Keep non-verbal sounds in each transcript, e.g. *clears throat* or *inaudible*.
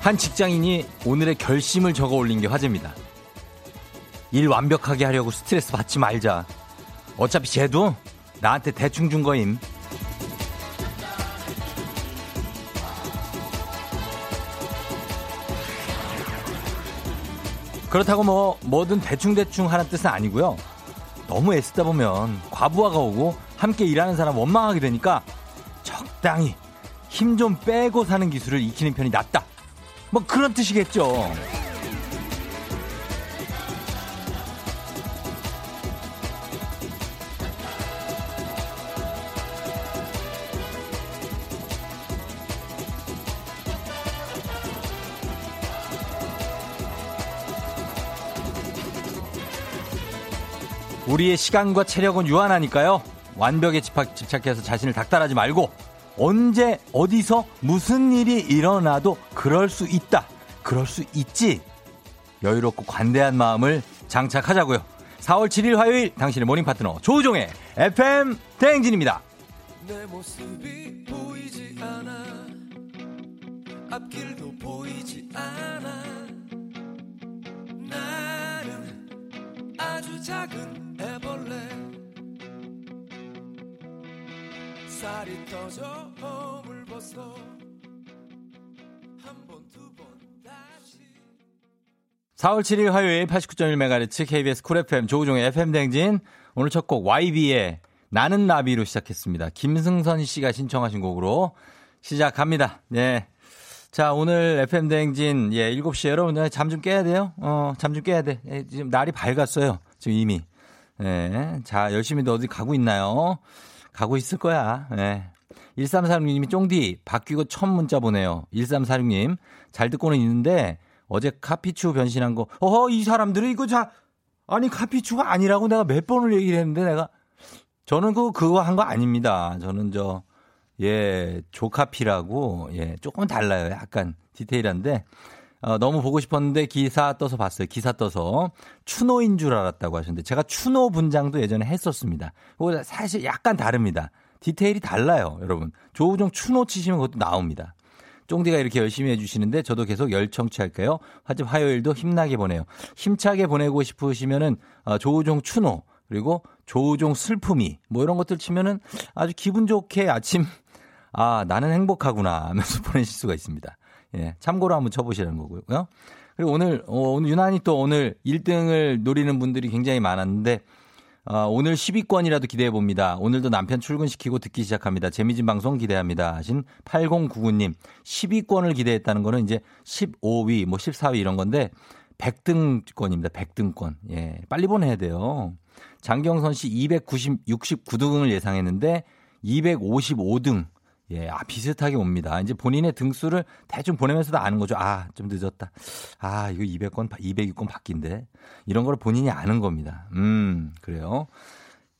한 직장인이 오늘의 결심을 적어 올린 게 화제입니다. 일 완벽하게 하려고 스트레스 받지 말자. 어차피 쟤도 나한테 대충 준 거임. 그렇다고 뭐 뭐든 대충대충 하는 뜻은 아니고요. 너무 애쓰다 보면 과부하가 오고 함께 일하는 사람 원망하게 되니까 적당히 힘 좀 빼고 사는 기술을 익히는 편이 낫다. 뭐 그런 뜻이겠죠. 우리의 시간과 체력은 유한하니까요. 완벽에 집착, 집착해서 자신을 닦달하지 말고 언제 어디서 무슨 일이 일어나도 그럴 수 있다. 그럴 수 있지. 여유롭고 관대한 마음을 장착하자고요. 4월 7일 화요일 당신의 morning 파트너 조우종의 FM 대행진입니다. 내 모습이 보이지 않아 앞길도 보이지 않아 나는 아주 작은 애벌레 쌀이 터져 허물 벗어 한 번 두 번 다시 4월 7일 화요일 89.1MHz KBS 쿨 FM 조우종의 FM 댕진 오늘 첫 곡 YB의 나는 나비로 시작했습니다. 김승선 씨가 신청하신 곡으로 시작합니다. 네. 자, 오늘 FM 대행진, 예, 7시에 여러분들 잠 좀 깨야 돼요? 어, 잠 좀 깨야 돼. 예, 지금 날이 밝았어요. 지금 이미. 예. 자, 열심히 어디 가고 있나요? 가고 있을 거야. 네. 1346님이 쫑디 바뀌고 첫 문자 보내요. 1346님 잘 듣고는 있는데 어제 카피추 변신한 거 어허 이 사람들은 이거 자 아니 카피추가 아니라고 내가 몇 번을 얘기를 했는데 내가 저는 그 그거 한 거 아닙니다. 저는 저 예, 조카피라고 예, 조금 달라요. 약간 디테일한데 어, 너무 보고 싶었는데 기사 떠서 봤어요. 기사 떠서 추노인 줄 알았다고 하셨는데 제가 추노 분장도 예전에 했었습니다. 그거 사실 약간 다릅니다. 디테일이 달라요, 여러분. 조우종 추노 치시면 그것도 나옵니다. 쫑디가 이렇게 열심히 해주시는데 저도 계속 열 청취할게요. 하지만 화요일도 힘나게 보내요. 힘차게 보내고 싶으시면은 어, 조우종 추노 그리고 조우종 슬픔이 뭐 이런 것들 치면은 아주 기분 좋게 아침 아 나는 행복하구나 하면서 *laughs* 보내실 수가 있습니다. 예, 참고로 한번 쳐보시라는 거고요. 그리고 오늘, 어, 오늘 유난히 또 오늘 1등을 노리는 분들이 굉장히 많았는데, 어, 오늘 10위권이라도 기대해 봅니다. 오늘도 남편 출근시키고 듣기 시작합니다. 재미진 방송 기대합니다. 하신 8099님. 10위권을 기대했다는 거는 이제 15위, 뭐 14위 이런 건데, 100등권입니다. 100등권. 예. 빨리 보내야 돼요. 장경선 씨 290, 69등을 예상했는데, 255등. 예, 아, 비슷하게 옵니다. 이제 본인의 등수를 대충 보내면서도 아는 거죠. 아, 좀 늦었다. 아, 이거 200건, 200위권 바뀐데. 이런 걸 본인이 아는 겁니다. 음, 그래요.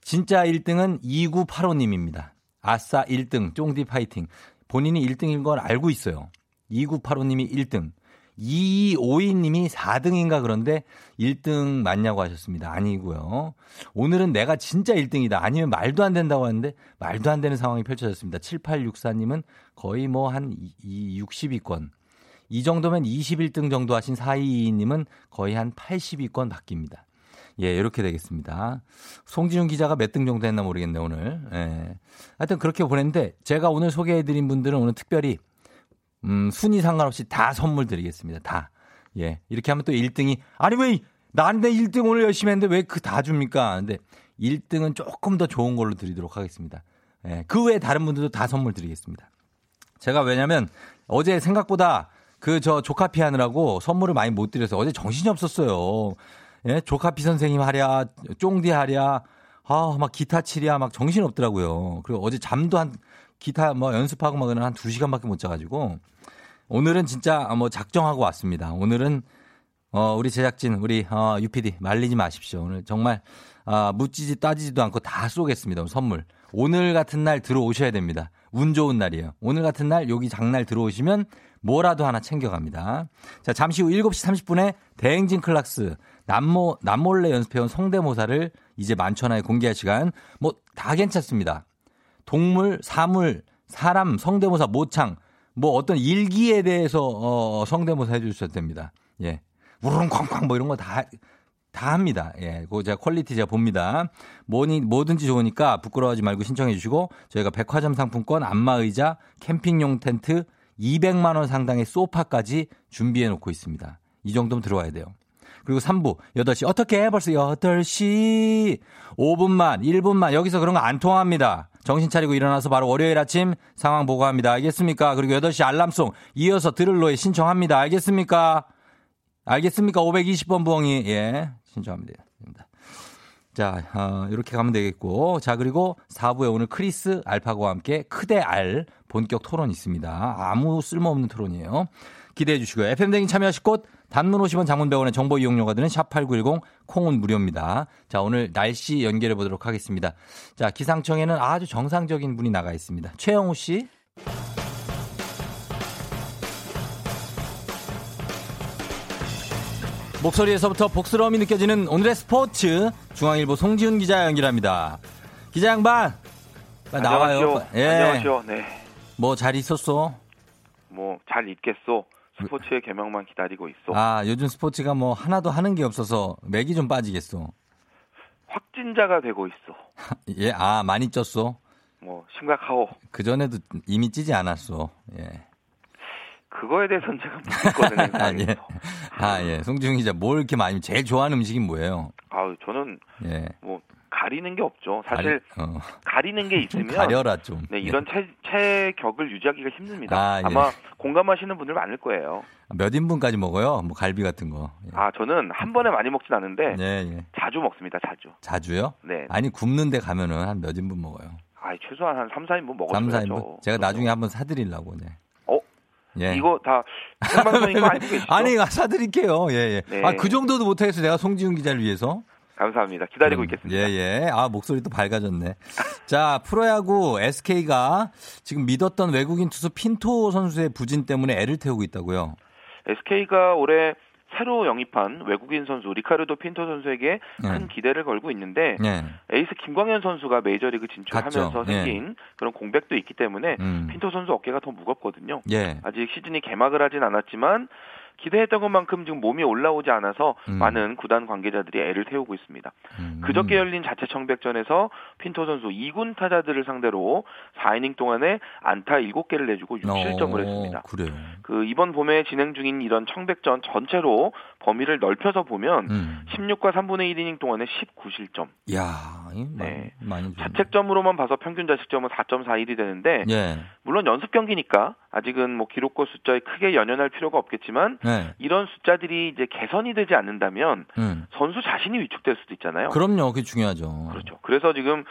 진짜 1등은 2985님입니다. 아싸 1등, 쫑디 파이팅. 본인이 1등인 걸 알고 있어요. 2985님이 1등. 2252님이 4등인가 그런데 1등 맞냐고 하셨습니다. 아니고요. 오늘은 내가 진짜 1등이다. 아니면 말도 안 된다고 하는데 말도 안 되는 상황이 펼쳐졌습니다. 7864님은 거의 뭐 한 60위권. 이 정도면 21등 정도 하신 422님은 거의 한 80위권 바뀝니다. 예, 이렇게 되겠습니다. 송지훈 기자가 몇 등 정도 했나 모르겠네, 오늘. 예. 하여튼 그렇게 보냈는데 제가 오늘 소개해드린 분들은 오늘 특별히 음, 순위 상관없이 다 선물 드리겠습니다. 다. 예. 이렇게 하면 또 1등이, 아니, 왜, 나한테 1등 오늘 열심히 했는데 왜 그 다 줍니까? 근데 1등은 조금 더 좋은 걸로 드리도록 하겠습니다. 예. 그 외에 다른 분들도 다 선물 드리겠습니다. 제가 왜냐면 어제 생각보다 그 저 조카피 하느라고 선물을 많이 못 드려서 어제 정신이 없었어요. 예. 조카피 선생님 하랴, 쫑디 하랴, 아, 막 기타 치랴, 막 정신 없더라고요. 그리고 어제 잠도 한 기타 뭐 연습하고 막한 2시간밖에 못 자가지고 오늘은 진짜 뭐 작정하고 왔습니다. 오늘은 어 우리 제작진 우리 어 UPD 말리지 마십시오. 오늘 정말 아 묻지지 따지지도 않고 다 쏘겠습니다. 선물. 오늘 같은 날 들어오셔야 됩니다. 운 좋은 날이에요. 오늘 같은 날 여기 장날 들어오시면 뭐라도 하나 챙겨갑니다. 자, 잠시 후 7시 30분에 대행진 클래스 남모, 남몰래 연습해온 성대모사를 이제 만천하에 공개할 시간. 뭐 다 괜찮습니다. 동물, 사물, 사람, 성대모사, 모창, 뭐 어떤 일기에 대해서 어, 성대모사 해주셔도 됩니다. 예. 우르릉 쾅쾅 뭐 이런 거 다 다 합니다. 예, 그거 제가 quality 제가 봅니다. 뭐니 뭐든지 좋으니까 부끄러워하지 말고 신청해 주시고 저희가 백화점 상품권, 안마의자, 캠핑용 텐트, 200만 원 상당의 소파까지 준비해 놓고 있습니다. 이 정도면 들어와야 돼요. 그리고 3부 8시 어떻게 해? 벌써 8시 5분만 1분만 여기서 그런 거 안 통합니다. 정신 차리고 일어나서 바로 월요일 아침 상황 보고합니다. 알겠습니까? 그리고 8시 알람송 이어서 들을 노래 신청합니다. 알겠습니까? 알겠습니까? 520번 부엉이 예 신청합니다. 자, 어, 이렇게 가면 되겠고. 자, 그리고 4부에 오늘 크리스 알파고와 함께 크대 알 본격 토론 있습니다. 아무 쓸모없는 토론이에요. 기대해 주시고요. FM댕인 참여하실 곳 단문 50원 장문병원의 정보 이용료가 드는 샵8910 콩은 무료입니다. 자, 오늘 날씨 연결해 보도록 하겠습니다. 자, 기상청에는 아주 정상적인 분이 나가 있습니다. 최영우 씨. 목소리에서부터 복스러움이 느껴지는 오늘의 스포츠 중앙일보 송지훈 기자 연결합니다. 기자 양반 나와요. 예. 안녕하세요. 네. 뭐 잘 있었어? 뭐잘 있겠소. 스포츠의 개명만 기다리고 있어. 아 요즘 스포츠가 뭐 하나도 하는 게 없어서 맥이 좀 빠지겠어. 확진자가 되고 있어. *laughs* 예, 아 많이 쪘어. 뭐 심각하오. 그 전에도 이미 찌지 않았어. 예. 그거에 대해서는 제가. 아, *laughs* 예. 아, 예. 송지훈 기자, 뭘 이렇게 많이, 제일 좋아하는 음식이 뭐예요? 아 저는, 예. 뭐, 가리는 게 없죠. 사실, 가리, 어. 가리는 게 *laughs* 있으면. 가려라, 좀. 네, 이런 체, 체격을 유지하기가 힘듭니다. 아, 마 예. 공감하시는 분들 많을 거예요. 몇 인분까지 먹어요? 뭐, 갈비 같은 거. 예. 아, 저는 한 번에 많이 먹진 않는데. 예, 예. 자주 먹습니다, 자주. 자주요? 네. 아니, 굽는 데 가면은 한 몇 인분 먹어요? 아, 최소한 한 3, 4인분 먹어요. 3, 4인분? 제가 나중에 한번 사 드리려고, 네. 예. 이거 다 생방송인 거 알고 *laughs* 계시죠? 아니 사드릴게요. 예 예. 네. 아 그 정도도 못하겠어 내가 송지훈 기자를 위해서. 감사합니다. 기다리고 음, 있겠습니다. 예, 예. 아, 목소리 도 밝아졌네. 자, 프로야구 SK가 지금 믿었던 외국인 투수 핀토 선수의 부진 때문에 애를 태우고 있다고요. SK가 올해 새로 영입한 외국인 선수 리카르도 핀토 선수에게 네. 큰 기대를 걸고 있는데 네. 에이스 김광현 선수가 메이저리그 진출하면서 갔죠. 생긴 네. 그런 공백도 있기 때문에 음. 핀토 선수 어깨가 더 무겁거든요. 예. 아직 시즌이 개막을 하진 않았지만 기대했던 것만큼 지금 몸이 올라오지 않아서 음. 많은 구단 관계자들이 애를 태우고 있습니다. 음. 그저께 열린 자체 청백전에서 핀토 선수 2군 타자들을 상대로 4이닝 동안에 안타 7개를 내주고 6실점을 어, 했습니다. 그래요. 그 이번 봄에 진행 중인 이런 청백전 전체로 범위를 넓혀서 보면 음. 16과 3분의 1이닝 동안에 19실점. 야, 네. 많이 자책점으로만 봐서 평균 자책점은 4.41이 되는데 예. 물론 연습 경기니까 아직은 뭐 기록과 숫자에 크게 연연할 필요가 없겠지만 네. 이런 숫자들이 이제 개선이 되지 않는다면 음. 선수 자신이 위축될 수도 있잖아요. 그럼요, 그게 중요하죠. 그렇죠. 그래서 지금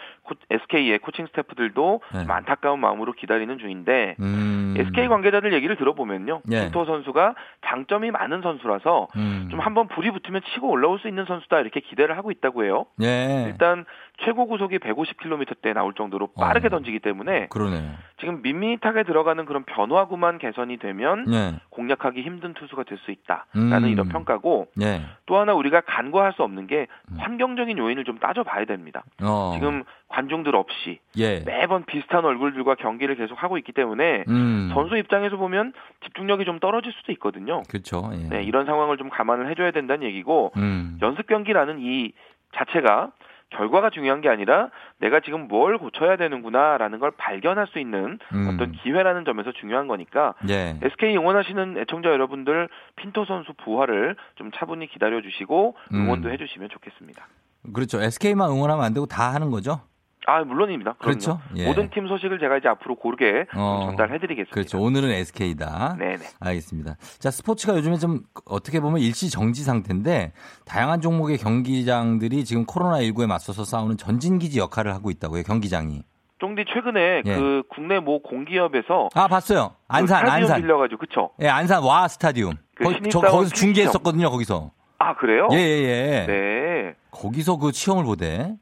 SK의 코칭 스태프들도 네. 좀 안타까운 마음으로 기다리는 중인데 음. SK 관계자들 얘기를 들어보면요, 예. 김토 선수가 장점이 많은 선수라서 음. 좀 한번 불이 붙으면 치고 올라올 수 있는 선수다 이렇게 기대를 하고 있다고 해요. 예. 일단 최고 구속이 150km대 나올 정도로 빠르게 어. 던지기 때문에 그러네. 지금 밋밋하게 들어가는 그런 변화구만 개선이 되면 예. 공략하기 힘든 투수가 될 수 있다라는 음. 이런 평가고 예. 또 하나 우리가 간과할 수 없는 게 음. 환경적인 요인을 좀 따져봐야 됩니다. 어. 지금 관중들 없이 예. 매번 비슷한 얼굴들과 경기를 계속 하고 있기 때문에 음. 선수 입장에서 보면 집중력이 좀 떨어질 수도 있거든요. 그렇죠. 예. 네, 이런 상황을 좀 감안을 해줘야 된다는 얘기고 음. 연습 경기라는 이 자체가 결과가 중요한 게 아니라 내가 지금 뭘 고쳐야 되는구나라는 걸 발견할 수 있는 음. 어떤 기회라는 점에서 중요한 거니까 예. SK 응원하시는 애청자 여러분들 핀토 선수 부활을 좀 차분히 기다려 주시고 음. 응원도 음. 해주시면 좋겠습니다. 그렇죠. SK만 응원하면 안 되고 다 하는 거죠? 아 물론입니다. 그럼요. 그렇죠. 예. 모든 팀 소식을 제가 이제 앞으로 고르게 어, 전달해드리겠습니다. 그렇죠. 오늘은 SK다. 네네. 알겠습니다. 자 스포츠가 요즘에 좀 어떻게 보면 일시 정지 상태인데 다양한 종목의 경기장들이 지금 코로나 19에 맞서서 싸우는 전진기지 역할을 하고 있다고요. 경기장이. 쫑디 최근에 예. 그 국내 모 공기업에서 아 봤어요. 안산 그 안산 빌려가지고 그쵸? 예 안산 와 스타디움. 그 거, 저 거기서 중계했었거든요. 거기서. 아 그래요? 예예예. 예, 예. 네. 거기서 그 시험을 보대.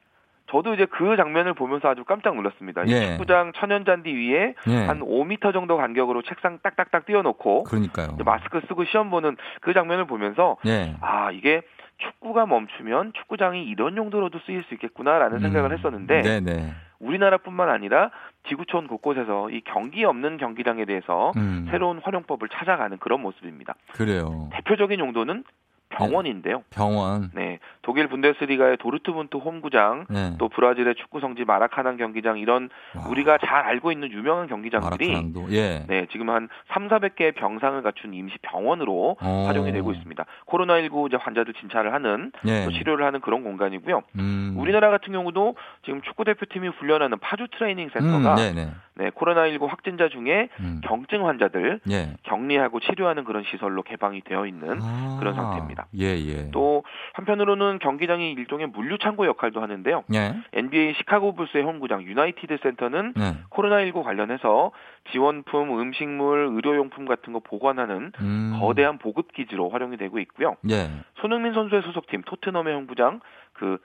저도 이제 그 장면을 보면서 아주 깜짝 놀랐습니다. 예. 축구장 천연잔디 위에 예. 한 5m 정도 간격으로 책상 딱딱딱 띄워놓고 그러니까요. 마스크 쓰고 시험 보는 그 장면을 보면서 예. 아 이게 축구가 멈추면 축구장이 이런 용도로도 쓰일 수 있겠구나라는 음. 생각을 했었는데 네네. 우리나라뿐만 아니라 지구촌 곳곳에서 이 경기 없는 경기장에 대해서 음. 새로운 활용법을 찾아가는 그런 모습입니다. 그래요. 대표적인 용도는 병원인데요. 병원. 네. 독일 분데스리가의 도르트문트 홈구장, 네. 또 브라질의 축구 성지 마라카난 경기장 이런 와. 우리가 잘 알고 있는 유명한 경기장들이 예. 네, 지금 한 3, 400개의 병상을 갖춘 임시 병원으로 어. 활용이 되고 있습니다. 코로나19 이제 환자들 진찰을 하는 예. 또 치료를 하는 그런 공간이고요. 음. 우리나라 같은 경우도 지금 축구 대표팀이 훈련하는 파주 트레이닝 센터가 음, 네, 코로나19 확진자 중에 음. 경증 환자들 예. 격리하고 치료하는 그런 시설로 개방이 되어 있는 아. 그런 상태입니다. 예, 예. 또 한편으로는 경기장이 일종의 물류 창고 역할도 하는데요. 예. NBA 시카고 불스의 홈구장 유나이티드 센터는 네. 코로나19 관련해서 지원품, 음식물, 의료용품 같은 거 보관하는 음. 거대한 보급 기지로 활용이 되고 있고요. 예. 손흥민 선수의 소속팀 토트넘의 홈구장 그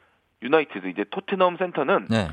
유나이티드 이제 토트넘 센터는 네.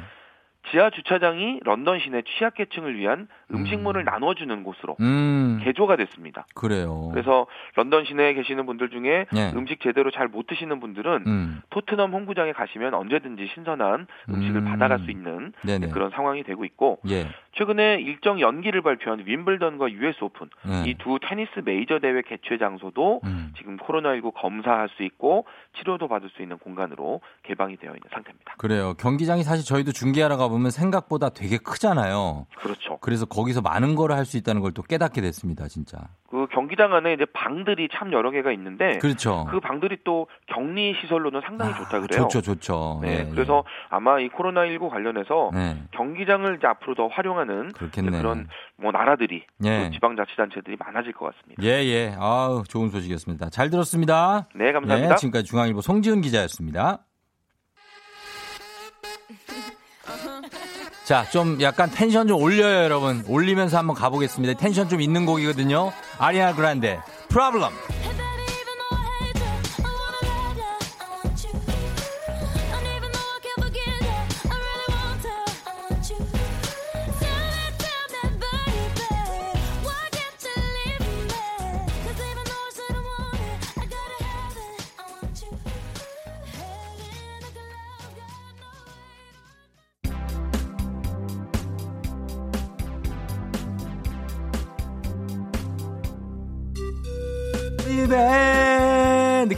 지하 주차장이 런던 시내 취약계층을 위한 음식물을 음. 나눠주는 곳으로 음. 개조가 됐습니다. 그래요. 그래서 런던 시내에 계시는 분들 중에 네. 음식 제대로 잘 못 드시는 분들은 음. 토트넘 홈구장에 가시면 언제든지 신선한 음식을 음. 받아갈 수 있는 네네. 그런 상황이 되고 있고 예. 최근에 일정 연기를 발표한 윈블던과 US 오픈 네. 이 두 테니스 메이저 대회 개최 장소도 음. 지금 코로나19 검사할 수 있고 치료도 받을 수 있는 공간으로 개방이 되어 있는 상태입니다. 그래요. 경기장이 사실 저희도 중계하러 가보면 생각보다 되게 크잖아요. 그렇죠. 그래서 거기서 많은 걸할수 있다는 걸 또 깨닫게 됐습니다, 진짜. 그 경기장 안에 이제 방들이 참 여러 개가 있는데 그렇죠. 그 방들이 또 격리 시설로는 상당히 아, 좋다 그래요. 좋죠, 좋죠. 네, 예, 그래서 예. 아마 이 코로나 19 관련해서 네. 경기장을 이제 앞으로 더 활용하는 그런 뭐 나라들이 예. 지방자치단체들이 많아질 것 같습니다. 예, 예. 아우, 좋은 소식이었습니다. 잘 들었습니다. 네, 감사합니다. 네, 지금까지 중앙일보 송지훈 기자였습니다. 자, 좀 약간 텐션 좀 올려요, 여러분. 올리면서 한번 가보겠습니다. 텐션 좀 있는 곡이거든요. 아리아나 그란데, 프로블럼.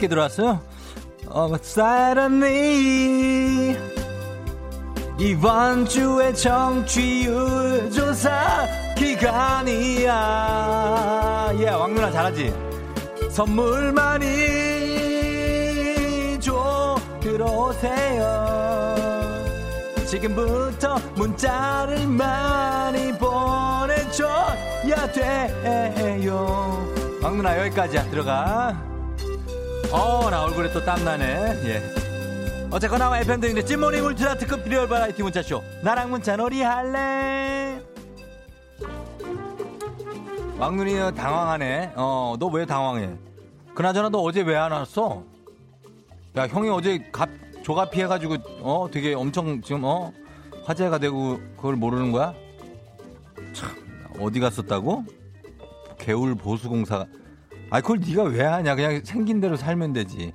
늦게 들어왔어요. 어, 사랑니 이번 주에 정취율 조사 기간이야. 예, 왕누나 잘하지? 선물 많이 줘 들어오세요. 지금부터 문자를 많이 보내줘야 돼요. 막누나 여기까지야 들어가 어 나 얼굴에 또 땀나네. 예. 어쨌거나 FM 등인데 찐모닝 울트라 특급 비리얼 바라이티 문자쇼. 나랑 문자 놀이 할래? 막눈이 당황하네. 어 너 왜 당황해? 그나저나 너 어제 왜 안 왔어? 야 형이 어제 갑 조가 피해가지고 어 되게 엄청 지금 어 화제가 되고 그걸 모르는 거야? 참 어디 갔었다고? 개울 보수공사. 아, 그걸 네가 왜 하냐? 그냥 생긴 대로 살면 되지.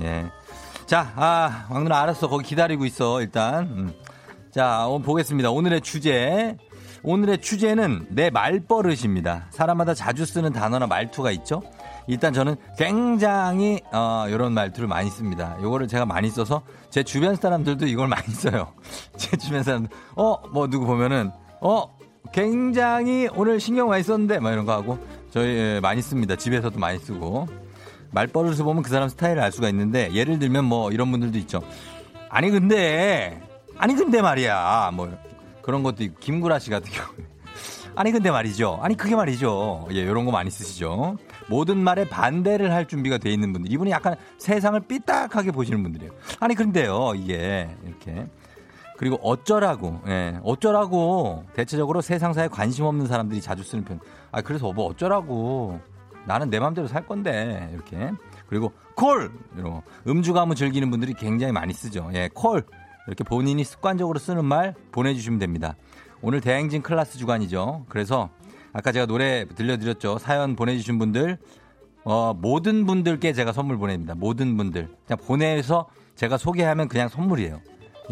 예. 자, 아, 왕 누나 알았어. 거기 기다리고 있어, 일단. 음. 자, 오늘 보겠습니다. 오늘의 주제. 오늘의 주제는 내 말버릇입니다. 사람마다 자주 쓰는 단어나 말투가 있죠? 일단 저는 굉장히 어, 이런 말투를 많이 씁니다. 요거를 제가 많이 써서 제 주변 사람들도 이걸 많이 써요. *laughs* 제 주변 사람 어뭐 누구 보면은 어 굉장히 오늘 신경 많이 썼는데 막 이런 거 하고 저희 예, 많이 씁니다. 집에서도 많이 쓰고 말버릇을 보면 그 사람 스타일을 알 수가 있는데 예를 들면 뭐 이런 분들도 있죠. 아니 근데 아니 근데 말이야 뭐 그런 것도 있고 김구라 씨 같은 경우 *laughs* 아니 근데 말이죠. 아니 그게 말이죠. 예, 이런 거 많이 쓰시죠. 모든 말에 반대를 할 준비가 돼 있는 분들. 이분이 약간 세상을 삐딱하게 보시는 분들이에요. 아니 근데요 이게 이렇게 그리고 어쩌라고, 예, 어쩌라고 대체적으로 세상사에 관심 없는 사람들이 자주 쓰는 편. 아, 그래서 뭐 어쩌라고. 나는 내 맘대로 살 건데, 이렇게. 그리고 콜! 이런 거. 음주감을 즐기는 분들이 굉장히 많이 쓰죠. 예, 콜! 이렇게 본인이 습관적으로 쓰는 말 보내주시면 됩니다. 오늘 대행진 클라스 주간이죠. 그래서 아까 제가 노래 들려드렸죠. 사연 보내주신 분들 어, 모든 분들께 제가 선물 보냅니다. 모든 분들. 그냥 보내서 제가 소개하면 그냥 선물이에요.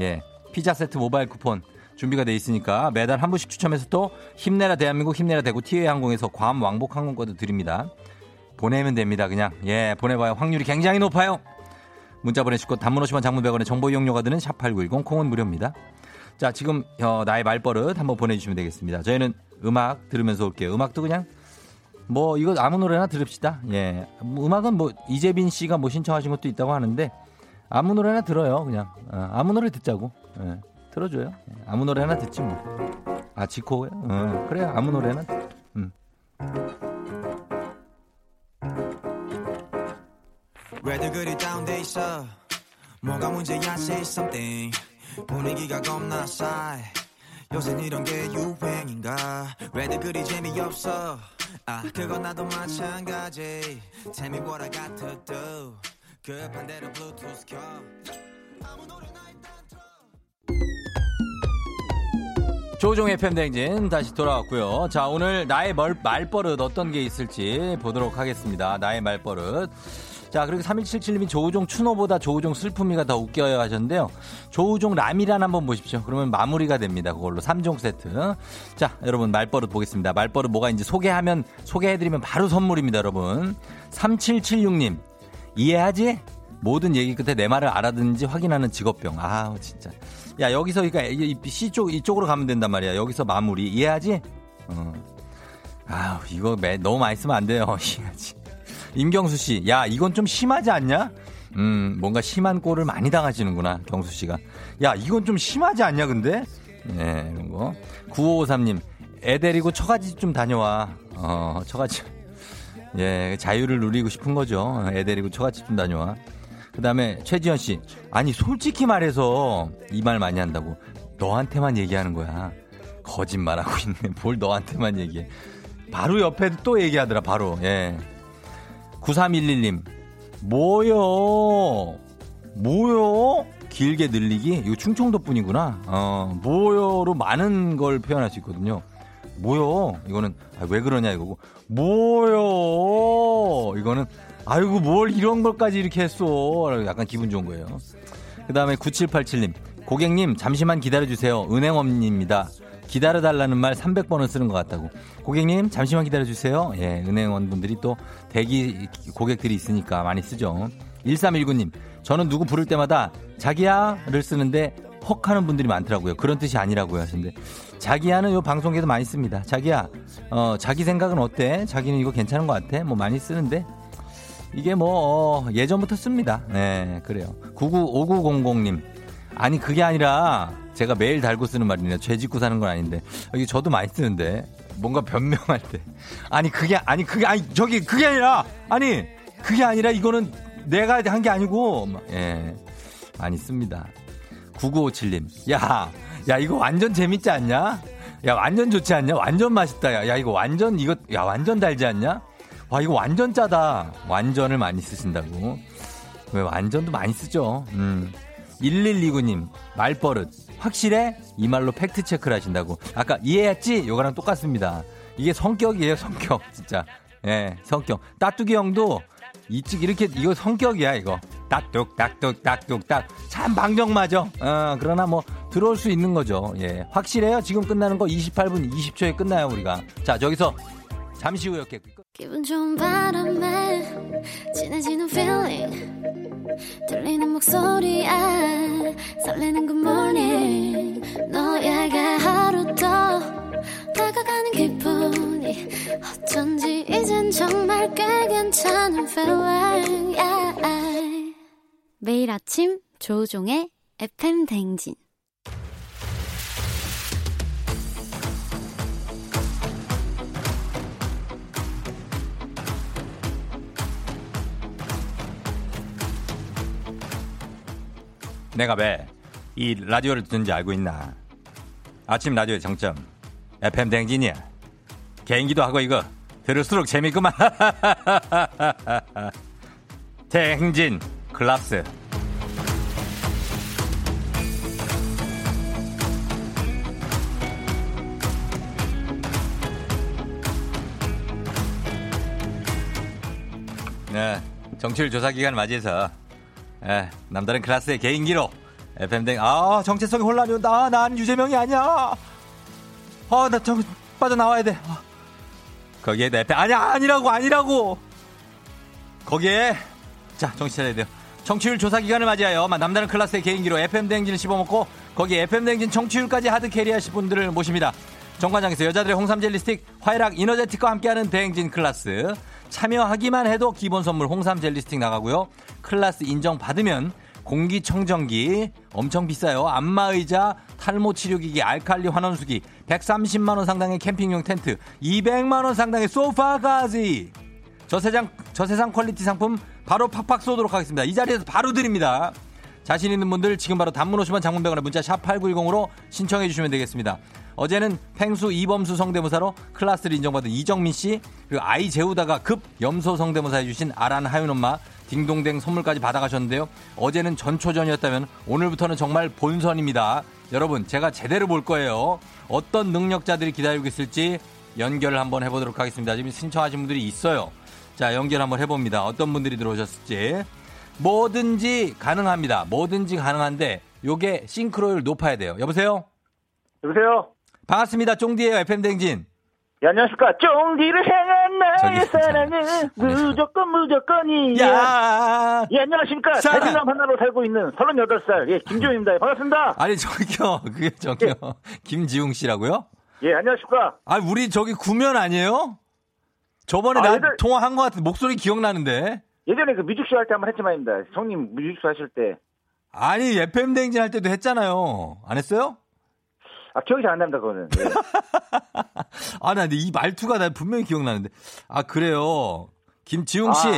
예. 피자 세트 모바일 쿠폰 준비가 돼 있으니까 매달 한 분씩 추첨해서 또 힘내라 대한민국 힘내라 대구 티웨이 항공에서 괌 왕복 항공권도 드립니다. 보내면 됩니다. 그냥 예 보내봐요. 확률이 굉장히 높아요. 문자 보내시고 단문 50원 장문 100원의 정보 이용료가 드는 샵8910 콩은 무료입니다. 자 지금 어, 나의 말버릇 한번 보내주시면 되겠습니다. 저희는 음악 들으면서 올게요. 음악도 그냥 뭐 이거 아무 노래나 들읍시다. 예 뭐 음악은 뭐 이재빈 씨가 뭐 신청하신 것도 있다고 하는데 아무 노래나 들어요. 그냥 어, 아무 노래 듣자고. 예. 틀어줘요. 예. 아무 노래나 듣지 뭐. 아 지코요? 어, 그래 아무 노래나. 음. 왜들 그리 다운돼 있어 뭐가 문제야 say something 분위기가 겁나 싸해 요새 이런 게 유행인가 왜들 그리 재미없어 아 그건 나도 마찬가지 Tell me what I got to do 급한 대로 블루투스 켜 아무 노래나 조종의 팬댕진 다시 돌아왔고요. 자, 오늘 나의 말, 말버릇 어떤 게 있을지 보도록 하겠습니다. 나의 말버릇. 자, 그리고 3177님이 조우종 추노보다 조우종 슬픔이가 더 웃겨요 하셨는데요. 조우종 라미란 한번 보십시오. 그러면 마무리가 됩니다. 그걸로 3종 세트. 자, 여러분 말버릇 보겠습니다. 말버릇 뭐가 있는지 소개하면, 소개해드리면 바로 선물입니다, 여러분. 3776님. 이해하지? 모든 얘기 끝에 내 말을 알아듣는지 확인하는 직업병. 아, 진짜. 야 여기서 그러니까 C 쪽 이쪽으로 가면 된단 말이야. 여기서 마무리 이해하지? 어. 아 이거 매, 너무 많이 쓰면 안 돼요. *laughs* 이해하지. 임경수 씨, 야 이건 좀 심하지 않냐? 음 뭔가 심한 꼴을 많이 당하시는구나 경수 씨가. 야 이건 좀 심하지 않냐 근데? 네 이런 거. 9553님, 애 데리고 처가집 좀 다녀와. 어 처가집. 예 자유를 누리고 싶은 거죠. 애 데리고 처가집 좀 다녀와. 그 다음에 최지현 씨. 아니, 솔직히 말해서 이 말 많이 한다고. 너한테만 얘기하는 거야. 거짓말하고 *laughs* 있네. 뭘 너한테만 얘기해. 바로 옆에도 또 얘기하더라, 바로. 예. 9311님. 뭐요? 뭐요? 길게 늘리기? 이거 충청도 뿐이구나. 어, 뭐요로 많은 걸 표현할 수 있거든요. 뭐요? 이거는, 아, 왜 그러냐 이거고. 뭐요? 이거는, 아이고 뭘 이런 것까지 이렇게 했어. 약간 기분 좋은 거예요. 그 다음에 9787님. 고객님 잠시만 기다려주세요. 은행원입니다. 기다려달라는 말 300번은 쓰는 것 같다고. 고객님 잠시만 기다려주세요. 예, 은행원 분들이 또 대기 고객들이 있으니까 많이 쓰죠. 1319님. 저는 누구 부를 때마다 자기야를 쓰는데 헉 하는 분들이 많더라고요. 그런 뜻이 아니라고요. 하시는데 자기야는 요 방송에도 많이 씁니다. 자기야, 어, 자기 생각은 어때? 자기는 이거 괜찮은 것 같아? 뭐 많이 쓰는데 이게 뭐 어, 예전부터 씁니다. 네, 그래요. 995900님. 아니 그게 아니라 제가 매일 달고 쓰는 말이네요. 죄 짓고 사는 건 아닌데 여기 저도 많이 쓰는데 뭔가 변명할 때 아니 그게 아니 그게 아니 저기 그게 아니라 아니 그게 아니라 이거는 내가 한 게 아니고 예 많이 씁니다. 9957님. 야, 야 이거 완전 재밌지 않냐? 야 완전 좋지 않냐? 완전 맛있다. 야, 야 이거 완전 이거 야 완전 달지 않냐? 와, 이거 완전 짜다. 완전을 많이 쓰신다고. 왜 완전도 많이 쓰죠. 음. 1129님, 말버릇. 확실해? 이 말로 팩트체크를 하신다고. 아까 이해했지? 요거랑 똑같습니다. 이게 성격이에요, 성격. 진짜. 예, 성격. 따뚜기 형도 이쪽 이렇게, 이거 성격이야, 이거. 딱뚝, 딱뚝, 딱뚝, 딱. 참 방정맞아. 어, 그러나 뭐, 들어올 수 있는 거죠. 예. 확실해요? 지금 끝나는 거 28분 20초에 끝나요, 우리가. 자, 저기서 잠시 후 이렇게. 기분 좋은 바람에 진해지는 feeling 들리는 목소리에 설레는 good morning 너에게 하루 더 다가가는 기분이 어쩐지 이젠 정말 꽤 괜찮은 feeling yeah. 매일 아침 조종의 FM 댕진 내가 왜 이 라디오를 듣는지 알고 있나? 아침 라디오의 정점 FM 댕진이야. 개인기도 하고 이거 들을수록 재미구만. *laughs* 댕진 클라스. 네, 청취율 조사 기간 맞이해서 예, 남다른 클래스의 개인기로 FM댕 아 정체성이 혼란이 온다. 아, 난 유재명이 아니야. 아나 정 빠져나와야 돼. 아. 거기에 내 배, 아니야 아니라고 아니라고. 거기에 자 정신 차려야 돼요. 청취율 조사 기간을 맞이하여 남다른 클래스의 개인기로 FM 대행진을 씹어먹고 거기 FM 대행진 청취율까지 hard carry하실 분들을 모십니다. 정관장에서 여자들의 홍삼 젤리 스틱, 화애락 이너제틱과 함께하는 대행진 클래스. 참여하기만 해도 기본 선물 홍삼 젤리 스틱 나가고요. 클래스 인정 받으면 공기청정기 엄청 비싸요. 안마의자, 탈모 치료기기, 알칼리 환원수기, 130만 원 상당의 캠핑용 텐트, 200만 원 상당의 소파까지. 저세상 저세상 quality 상품 바로 팍팍 쏘도록 하겠습니다. 이 자리에서 바로 드립니다. 자신 있는 분들 지금 바로 단문 50원 장문 100원에 문자 샵 8910으로 신청해 주시면 되겠습니다. 어제는 펭수 이범수 성대모사로 클라스를 인정받은 이정민 씨 그리고 아이 재우다가 급 염소 성대모사 해주신 아란 하윤 엄마 딩동댕 선물까지 받아가셨는데요. 어제는 전초전이었다면 오늘부터는 정말 본선입니다. 여러분 제가 제대로 볼 거예요. 어떤 능력자들이 기다리고 있을지 연결을 한번 해보도록 하겠습니다. 지금 신청하신 분들이 있어요. 자 연결 한번 해봅니다. 어떤 분들이 들어오셨을지 뭐든지 가능합니다. 뭐든지 가능한데 요게 싱크로율 높아야 돼요. 여보세요? 여보세요? 반갑습니다. 쫑디에요 FM 댕진. 예, 안녕하십니까. 쫑디를 향한 나의 사랑은 무조건 무조건이야. 야. 예, 안녕하십니까. 대진남 하나로 살고 있는 38살, 예, 김지웅입니다. 반갑습니다. 아니, 저기요. 그게 저기요. 예. 김지웅 씨라고요? 예, 안녕하십니까. 아, 우리 저기 구면 아니에요? 저번에 아, 나 예전... 통화한 것 같은데 목소리 기억나는데. 예전에 그 뮤직쇼 할 때 한번 했지만입니다. 형님 뮤직쇼 하실 때. 아니, FM 댕진 할 때도 했잖아요. 안 했어요? 아, 기억이 잘 안 납니다, 그거는. 네. *laughs* 아, 나 근데 이 말투가 나 분명히 기억나는데. 아, 그래요. 김지웅 씨. 아,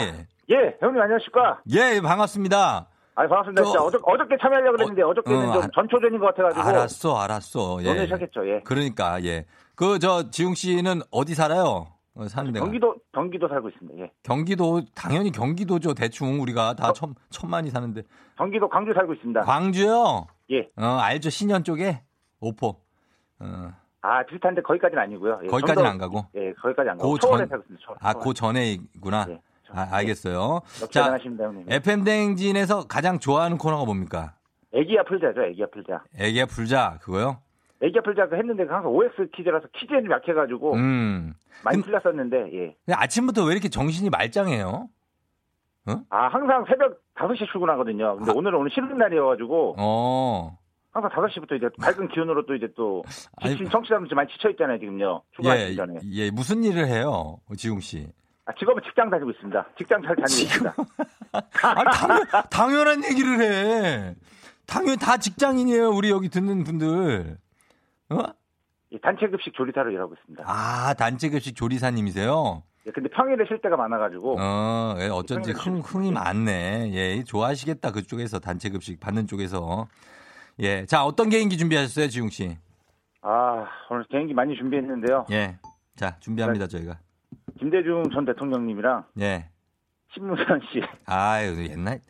예, 형님 안녕하십니까? 예, 반갑습니다. 아, 반갑습니다. 저, 진짜 어저, 어저께 참여하려고 그랬는데 어, 저께는 어, 좀 전초전인 것 같아가지고. 알았어, 알았어. 예. 오늘 시작했죠, 예. 그러니까, 예. 그, 저, 지웅 씨는 어디 살아요? 어, 사는 데가. 경기도, 경기도 살고 있습니다, 예. 경기도, 당연히 경기도죠. 대충 우리가 다 어? 천, 천만이 사는데. 경기도 광주 살고 있습니다. 광주요? 예. 어, 알죠. 신현 쪽에? 오포. 어. 아, 비슷한데 거기까지는 아니고요. 예, 거기까지는 안 가고? 예, 거기까지 안 가고. 초원에 살고 있습니다. 초원. 아, 그 전에구나. 예, 아, 알겠어요. 예. 자. FM 댕진에서 가장 좋아하는 코너가 뭡니까? 애기야 풀자죠, 애기야 풀자. 애기야 풀자, 그거요? 애기야 풀자 그 했는데 항상 OX 퀴즈라서 퀴즈에 좀 약해가지고. 음. 많이 근, 틀렸었는데, 예. 아침부터 왜 이렇게 정신이 말짱해요? 어? 아, 항상 새벽 5시 출근하거든요. 근데 아. 오늘은 오늘 쉬는 날이어가지고. 어. 항상 5시부터 이제 밝은 기운으로 또 이제 또 지친 청취자분들 많이 지쳐 있잖아요, 지금요. 출근하기 예, 전에. 예, 무슨 일을 해요, 지웅 씨? 아, 직업은 직장 다니고 있습니다. 직장 잘 다니고 있습니다. *laughs* 아, 당연, 당연한 얘기를 해. 당연히 다 직장인이에요, 우리 여기 듣는 분들. 어? 예, 단체급식 조리사로 일하고 있습니다. 아, 단체급식 조리사님이세요? 예, 근데 평일에 쉴 때가 많아가지고. 어, 예, 어쩐지 흥, 흥이 많네. 예, 좋아하시겠다, 그쪽에서, 단체급식 받는 쪽에서. 예. 자, 어떤 개인기 준비하셨어요, 지웅 씨? 아, 오늘 개인기 많이 준비했는데요. 예. 자, 준비합니다, 네. 저희가. 김대중 전 대통령님이랑. 예. 신문선 씨. 아유, 옛날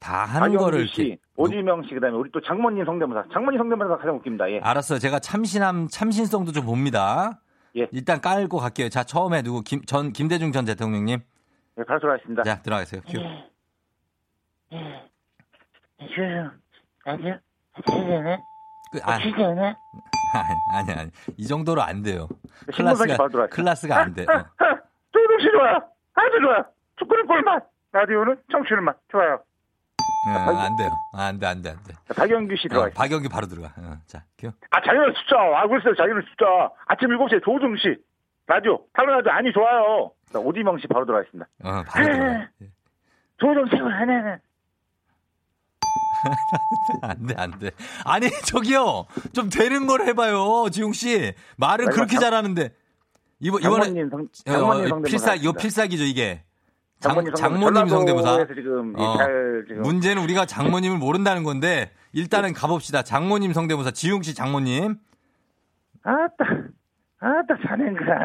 다 하는 거를 씨, 오지명 씨 그다음에 우리 또 장모님 성대모사. 장모님 성대모사가 가장 웃깁니다. 예. 알았어요. 제가 참신함 참신성도 좀 봅니다. 예. 일단 깔고 갈게요. 자, 처음에 누구 김 전 김대중 전 대통령님. 네, 바로 들어가겠습니다. 자, 들어가세요. 큐. 예. 예. 예. 아니요. 그, 아, 시즌에? 아니, 아니, 아니. 이 정도로 안 돼요. 클래스가, 클래스가 안 돼. 어. 조금씩 좋아요. 아주 좋아요. 축구는 꿀맛. 라디오는 청취는 맛. 좋아요. 네, 안 돼요. 아, 안 돼, 안 돼, 안 돼. 박영규 씨 들어가. 어, 박영규 바로 들어가. 어, 자, 큐. 아, 자기는 숫자. 아, 글쎄요. 자기는 숫자. 아침 7시에 조우중 씨. 라디오. 탈론 라디오. 아니, 좋아요. 오디명 씨 바로 들어가겠습니다. 어, 바로 들어가. 조우중 세월 하나는. 안 돼, 안 돼. 아니, 저기요. 좀 되는 걸 해봐요, 지웅 씨. 말을 그렇게 장, 잘하는데. 이번, 이번에. 성, 어, 필사, 이거 필살기죠, 이게. 장, 장모님 성대모사. 지금, 어, 잘, 지금. 문제는 우리가 장모님을 모른다는 건데, 일단은 가봅시다. 장모님 성대모사, 지웅 씨 장모님. 아따. 아따, 자넨가.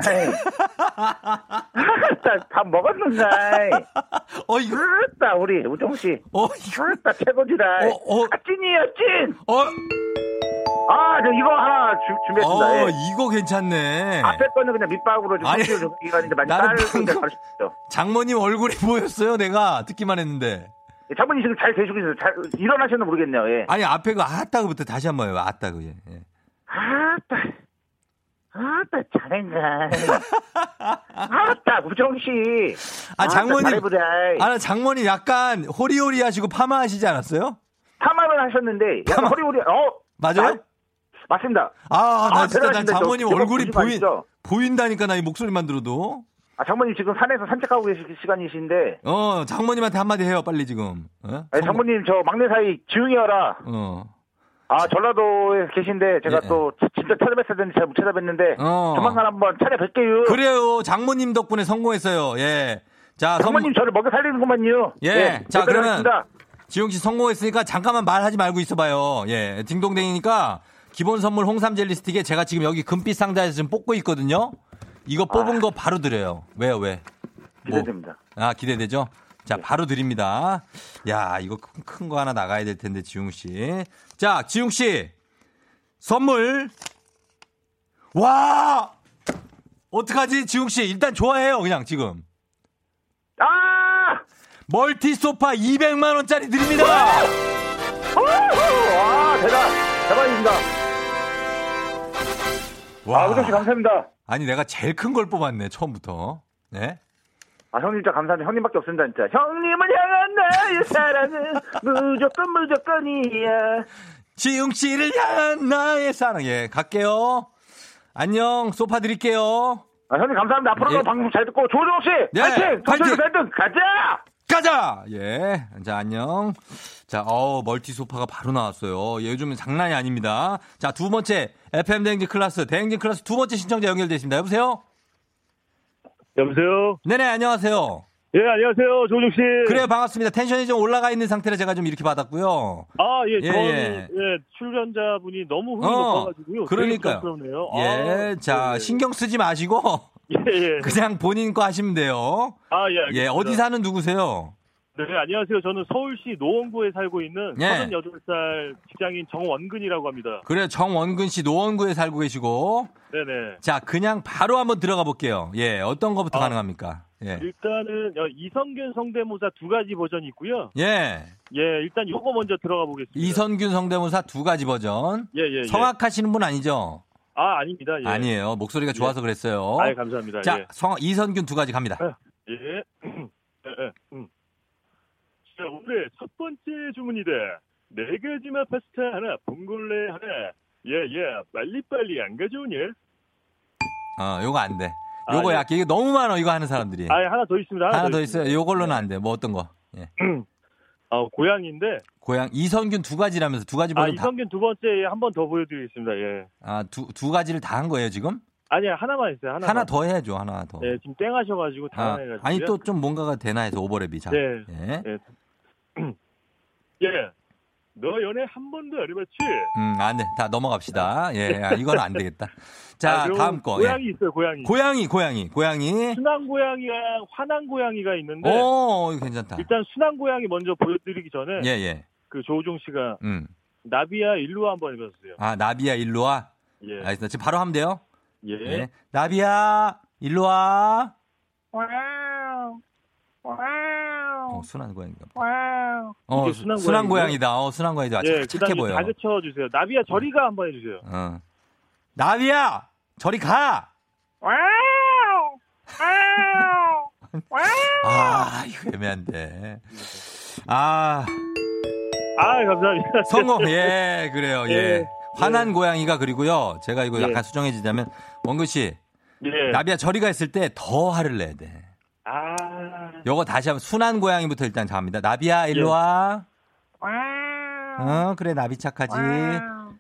아따, 밥 먹었는가. *laughs* 어, 이거. 아따, 우리, 우정 씨. 어, 이거. 아따, 최고지다. 어, 어. 아, 찐이야, 찐! 어. 아, 저 이거 하나 주, 준비했습니다. 어, 예. 이거 괜찮네. 앞에 거는 그냥 밑밥으로 좀 아니, 좀 이가는데 많이 나는 방금 장모님 얼굴이 *laughs* 보였어요, 내가 듣기만 했는데. 예, 장모님 지금 잘 되시고 있어요. 잘 일어나셨나 모르겠네요. 예. 아니 앞에 그 아따그부터 다시 한 번 해요. 아따그. 예. 아따. 아따 잘했네. 아따 우정 씨. 아 장모님. 아 장모님 약간 호리호리 하시고 파마 하시지 않았어요? 파마를 하셨는데 약간 파마. 호리호리. 어 맞아요? 아, 맞습니다. 아, 나 아, 진짜 난 장모님 얼굴이 보인, 보인다니까 나 이 목소리만 들어도. 아, 장모님 지금 산에서 산책하고 계실 시간이신데. 어, 장모님한테 한마디 해요, 빨리 지금. 어? 아니, 장모님 저 막내 사이 지웅이 어라. 어. 아, 전라도에 계신데 제가 예. 또 진짜 찾아뵀어야 되는데 잘 못 찾아뵀는데 어. 조만간 한번 찾아뵐게요. 그래요. 장모님 덕분에 성공했어요. 예. 자, 장모님 성... 저를 먹여 살리는구만요. 예. 예. 자, 그러면 지웅 씨 성공했으니까 잠깐만 말하지 말고 있어봐요. 예. 딩동댕이니까 기본 선물 홍삼 젤리 스틱에 제가 지금 여기 금빛 상자에서 지금 뽑고 있거든요. 이거 뽑은 아. 거 바로 드려요. 왜요, 왜? 뭐. 기대됩니다. 아, 기대되죠? 자, 네. 바로 드립니다. 야, 이거 큰 거 하나 나가야 될 텐데, 지웅 씨. 자, 지웅 씨. 선물. 와! 어떡하지, 지웅 씨? 일단 좋아해요, 그냥 지금. 아! 멀티 소파 200만 원짜리 드립니다! 와, 대단, 대박입니다. 와. 아, 우정 씨 감사합니다. 아니, 내가 제일 큰 걸 뽑았네, 처음부터. 네? 아, 형님 진짜 감사합니다. 형님밖에 없습니다, 진짜. 형님을 향한 나의 사랑은 무조건 무조건이야. 지웅 씨를 향한 나의 사랑. 예, 갈게요. 안녕, 소파 드릴게요. 아, 형님 감사합니다. 앞으로도 예. 방송 잘 듣고 조우종 씨, 네, 파이팅! 파이팅! 1등 가자! 가자! 예. 자, 안녕. 자, 어우, multi 소파가 바로 나왔어요. 예, 요즘은 장난이 아닙니다. 자, 두 번째, FM 대행진 클래스, 대행진 클래스 두 번째 신청자 연결되어 있습니다. 여보세요? 여보세요? 네네, 안녕하세요. 예, 안녕하세요. 조우종 씨. 그래요, 반갑습니다. tension이 좀 올라가 있는 상태라 제가 좀 이렇게 받았고요. 아, 예, 예, 저는, 예. 예 출연자분이 너무 흥이 어, 높아가지고요. 그러니까요. 예, 아, 자, 네. 신경 쓰지 마시고. 예, 예. 그냥 본인 거 하시면 돼요. 아, 예. 알겠습니다. 예, 어디 사는 누구세요? 네, 안녕하세요. 저는 서울시 노원구에 살고 있는 예. 38살 직장인 정원근이라고 합니다. 그래, 정원근 씨 노원구에 살고 계시고. 네네. 자, 그냥 바로 한번 들어가 볼게요. 예, 어떤 거부터 아, 가능합니까? 예. 일단은 이성균 성대모사 두 가지 버전이 있고요. 예. 예, 일단 요거 먼저 들어가 보겠습니다. 이성균 성대모사 두 가지 버전. 예, 예. 예. 성악하시는 분 아니죠? 아, 아닙니다. 예. 아니에요. 목소리가 예. 좋아서 그랬어요. 아, 감사합니다. 자, 예. 성, 이선균 두 가지 갑니다. *clears throat* 예. 예, 예. 음. 자, 오늘의 첫 번째 주문이다. 네 가지만 파스타 하나, 봉골레 하나. 예, 예. 빨리빨리 안 가져오냐? 어, 요거 안 돼. 요거 아, 예. 약간 이게 너무 많아 이거 하는 사람들이. 아, 하나 더 있습니다. 하나, 하나 더, 더 있어요. 요걸로는 안 돼. 뭐 어떤 거? 예. *clears throat* 어, 고양인데. 고양 이선균 두 가지라면서 두 가지 아, 이선균 다... 두 번째 한 번 더 보여드리겠습니다. 예. 아, 두, 두 가지를 다 한 거예요, 지금? 아니야, 하나만 있어요. 하나. 하나 더 해야죠, 하나 더. 네, 지금 땡 하셔가지고 다 아, 해가지고. 아 니, 또 좀 뭔가가 되나 해서 오버랩이 잘. 네. 예. 네. *clears throat* 예. 너 연애 한 번도 안 해봤지? 음, 안 돼. 다 넘어갑시다. 예, 아, 이건 안 되겠다. *laughs* 자, 아, 다음 거. 고양이 예. 있어요, 고양이. 고양이, 고양이, 고양이. 순한 고양이랑 화난 고양이가 있는데. 오, 이거 괜찮다. 일단 순한 고양이 먼저 보여드리기 전에. 예, 예. 그 조우종 씨가. 음. 나비야, 일로와 한번 해봤어요. 아, 나비야, 일로와? 예. 알겠습니다. 지금 바로 하면 돼요? 예. 예. 나비야, 일로와. 어, 순한 고양이가. wow. 어, 순한, 순한 고양이다. 어, 순한 고양이다. 예, 착해 보여. 가르쳐 주세요. 나비야 저리 가 한번 해주세요. 어. 나비야 저리 가. wow. wow. *laughs* 아, 이거 애매한데. 아. 아, 감사합니다. 성공. *laughs* 예, 그래요. 예. 예. 화난 예. 고양이가 그리고요. 제가 이거 예. 약간 수정해지자면 원근 씨. 예. 나비야 저리 가 있을 때 더 화를 내야 돼. 아. 요거 다시 한번 순한 고양이부터 일단 잡니다. 나비야 일로 와. 어 그래 나비 착하지.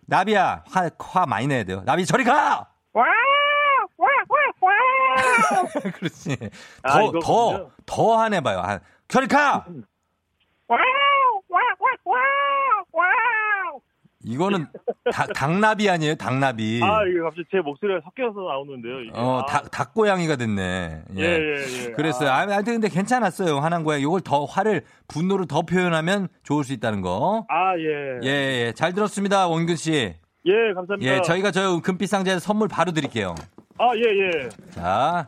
나비야 화, 화 많이 내야 돼요. 나비 저리 가. *laughs* 그렇지. 더더더 화내봐요. 저리 가. 이거는 닭, 닭나비 아니에요? 닭나비. 아, 이게 갑자기 제 목소리가 섞여서 나오는데요. 이게. 어, 아. 닭, 닭고양이가 됐네. 예, 예, 예. 예. 그랬어요. 아, 아무튼 근데 괜찮았어요. 하난 고양이. 이걸 더 화를, 분노를 더 표현하면 좋을 수 있다는 거. 아, 예. 예, 예. 잘 들었습니다. 원균 씨. 예, 감사합니다. 예, 저희가 저 금빛 상자에 선물 바로 드릴게요. 아, 예, 예. 자.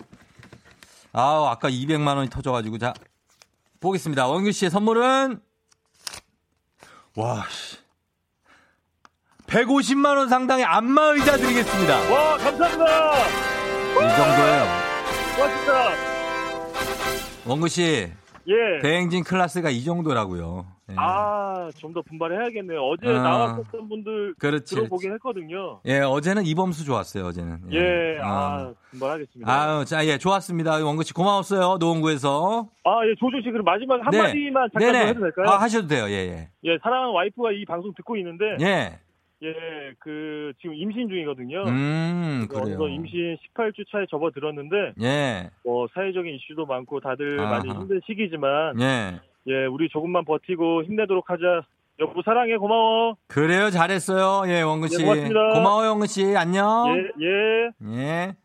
아, 아까 200만 원이 터져 가지고 자. 보겠습니다. 원규 씨의 선물은 와, 씨. 150만 원 상당의 안마 의자 드리겠습니다. 와, 감사합니다. 이 정도예요. 고맙습니다. 원구 씨. 예. 대행진 클래스가 이 정도라고요. 예. 아, 좀 더 분발해야겠네요. 어제 아, 나왔었던 분들 그렇지, 들어보긴 했거든요. 예, 어제는 이범수 좋았어요, 어제는. 예, 예 아, 분발하겠습니다. 아, 자, 예, 좋았습니다. 원구 씨 고마웠어요, 노원구에서. 아, 예, 조조 씨, 그럼 마지막 한마디만 네. 잠깐 해도 될까요? 아, 하셔도 돼요, 예, 예. 예, 사랑하는 와이프가 이 방송 듣고 있는데. 예. 예, 그 지금 임신 중이거든요. 음, 그래요. 임신 18주 차에 접어들었는데, 예, 뭐 사회적인 이슈도 많고 다들 아하. 많이 힘든 시기지만, 예, 예, 우리 조금만 버티고 힘내도록 하자. 여보 사랑해 고마워. 그래요, 잘했어요. 예, 원근 씨. 예, 고맙습니다. 고마워요, 원근 씨. 안녕. 예, 예. 예.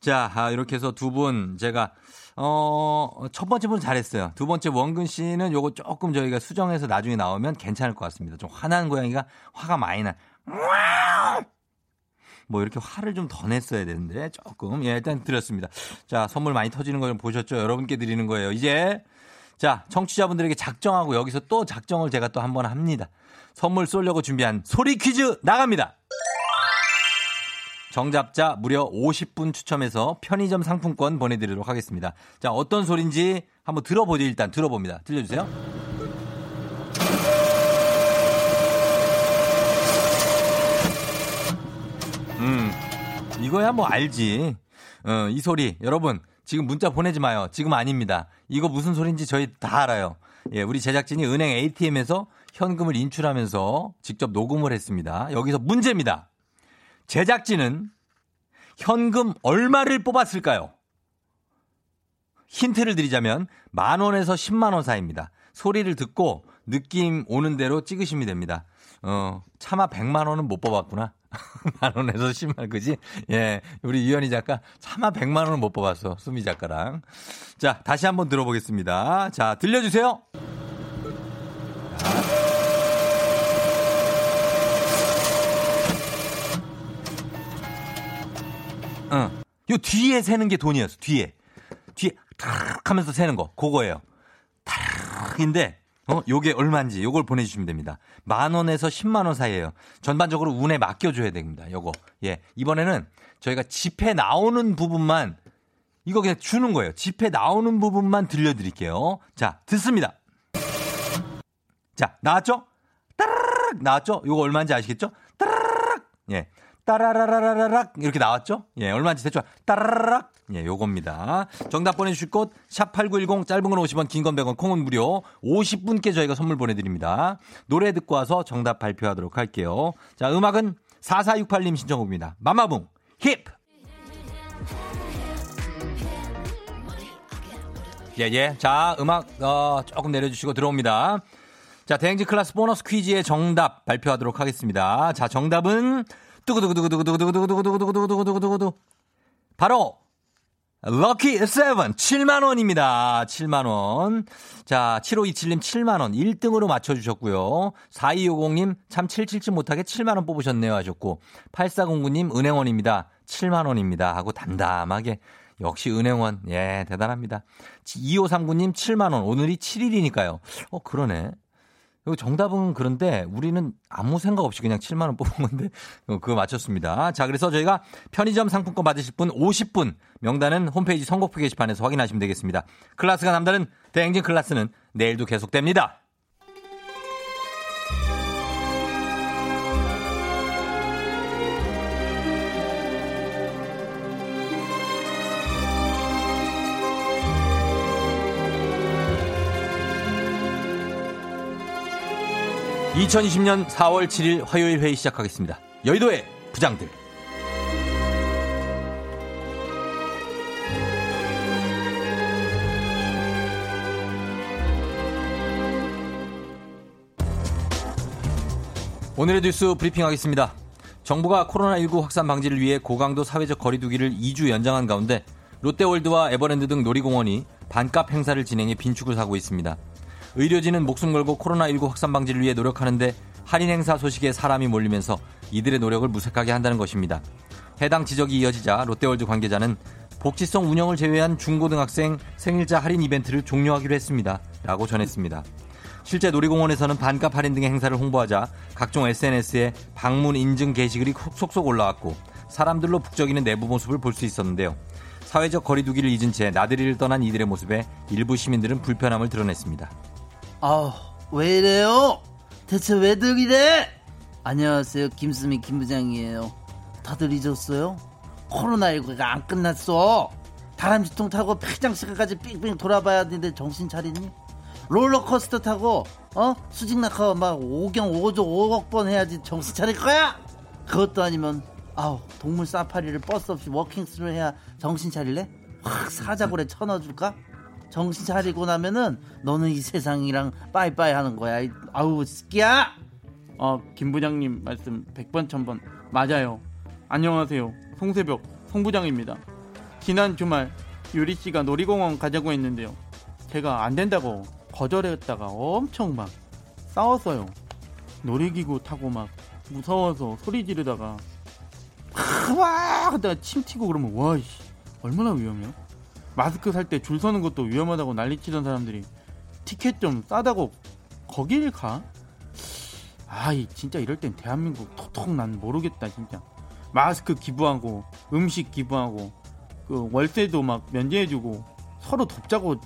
자, 아, 이렇게 해서 두 분 제가 어, 첫 번째 분 잘했어요. 두 번째 원근 씨는 요거 조금 저희가 수정해서 나중에 나오면 괜찮을 것 같습니다. 좀 화난 고양이가 화가 많이 나. 뭐 이렇게 화를 좀 더 냈어야 되는데 조금 예 일단 드렸습니다. 자 선물 많이 터지는 거 보셨죠? 여러분께 드리는 거예요. 이제 자 청취자분들에게 작정하고 여기서 또 작정을 제가 또 한 번 합니다. 선물 쏠려고 준비한 소리 퀴즈 나갑니다. 정답자 무려 50분 추첨해서 편의점 상품권 보내드리도록 하겠습니다. 자, 어떤 소리인지 한번 들어보죠. 일단 들어봅니다. 들려주세요. 음, 이거야 뭐 알지. 어, 이 소리. 여러분, 지금 문자 보내지 마요. 지금 아닙니다. 이거 무슨 소리인지 저희 다 알아요. 예, 우리 제작진이 은행 ATM에서 현금을 인출하면서 직접 녹음을 했습니다. 여기서 문제입니다. 제작진은 현금 얼마를 뽑았을까요? 힌트를 드리자면 만 원에서 10만 원 사이입니다. 소리를 듣고 느낌 오는 대로 찍으시면 됩니다. 어, 차마 100만 원은 못 뽑았구나. *laughs* 만 원에서 10만 그지? 예. 우리 이현희 작가 차마 100만 원은 못 뽑았어. 수미 작가랑. 자, 다시 한번 들어보겠습니다. 자, 들려 주세요. 어. 요 뒤에 세는 게 돈이었어. 뒤에. 뒤에 탁 하면서 세는 거. 그거예요. 탁인데 어, 요게 얼마인지 요걸 보내 주시면 됩니다. 만 원에서 10만 원 사이에요. 전반적으로 운에 맡겨 줘야 됩니다. 요거. 예. 이번에는 저희가 집에 나오는 부분만 이거 그냥 주는 거예요. 집에 나오는 부분만 들려 드릴게요. 자, 듣습니다. 자, 나왔죠? 따라락 나왔죠? 요거 얼마인지 아시겠죠? 따라락 예. 따라라라라락 이렇게 나왔죠? 예, 얼마인지 대충 따라라락 예, 요겁니다. 정답 보내주실 곳, 샵 8910, 짧은 건 50원, 긴 건 100원, 콩은 무료. 50분께 저희가 선물 보내드립니다. 노래 듣고 와서 정답 발표하도록 할게요. 자, 음악은 4468님 신청곡입니다. 마마붕, 힙! 예, 예. 자, 음악, 어, 조금 내려주시고 들어옵니다. 자, 대행진 클래스 보너스 퀴즈의 정답 발표하도록 하겠습니다. 자, 정답은 두구두구두구두구두구두구두구두구두구두구두구두구 바로 lucky seven 7만 원입니다. 7만 원. 자, 7527님 7만 원 1등으로 맞춰 주셨고요. 4250님 참 777 못하게 7만 원 뽑으셨네요 하셨고 8409님 은행원입니다. 7만 원입니다 하고 담담하게 역시 은행원. 예, 대단합니다. 2539님 7만 원. 오늘이 7일이니까요. 어, 그러네. 정답은 그런데 우리는 아무 생각 없이 그냥 7만 원 뽑은 건데 *laughs* 어, 그거 맞췄습니다. 자, 그래서 저희가 편의점 상품권 받으실 분 50분 명단은 홈페이지 선곡표 게시판에서 확인하시면 되겠습니다. 클라스가 남다른 대행진 클라스는 내일도 계속됩니다. 2020년 4월 7일 화요일 회의 시작하겠습니다. 여의도의 부장들. 오늘의 뉴스 브리핑하겠습니다. 정부가 코로나19 확산 방지를 위해 고강도 사회적 거리두기를 2주 연장한 가운데 롯데월드와 에버랜드 등 놀이공원이 반값 행사를 진행해 빈축을 사고 있습니다. 의료진은 목숨 걸고 코로나19 확산 방지를 위해 노력하는데 할인 행사 소식에 사람이 몰리면서 이들의 노력을 무색하게 한다는 것입니다. 해당 지적이 이어지자 롯데월드 관계자는 복지성 운영을 제외한 중고등학생 생일자 할인 이벤트를 종료하기로 했습니다. 라고 전했습니다. 실제 놀이공원에서는 반값 할인 등의 행사를 홍보하자 각종 SNS에 방문 인증 게시글이 속속 올라왔고 사람들로 북적이는 내부 모습을 볼 수 있었는데요. 사회적 거리두기를 잊은 채 나들이를 떠난 이들의 모습에 일부 시민들은 불편함을 드러냈습니다. 아, 왜 이래요? 대체 왜들 이래? 안녕하세요. 김수미 김부장이에요. 다들 잊었어요? 코로나19가 안 끝났어. 다람쥐통 타고 폐장시간까지 삥삥 돌아봐야 되는데 정신 차리니? 롤러코스터 타고 어 수직 낙하 막 5경 5조 5억 번 해야지 정신 차릴 거야? 그것도 아니면 아우 동물 사파리를 버스 없이 walking through 해야 정신 차릴래? 확 사자고래 쳐넣어줄까? 정신 차리고 나면은 너는 이 세상이랑 빠이빠이 하는 거야. 아우 스키야. 어, 김 부장님 말씀 100번 1000번 맞아요. 안녕하세요. 송새벽 송 부장입니다. 지난 주말 유리 씨가 놀이공원 가자고 했는데요. 제가 안 된다고 거절했다가 엄청 막 싸웠어요. 놀이기구 타고 막 무서워서 소리 지르다가 *laughs* 와 하다가 침 튀고 그러면 와이씨 얼마나 위험해요? 마스크 살 때 줄 서는 것도 위험하다고 난리치던 사람들이 티켓 좀 싸다고 거길 가? 아이 진짜 이럴 땐 대한민국 토통 난 모르겠다 진짜 마스크 기부하고 음식 기부하고 그 월세도 막 면제해주고 서로 돕자고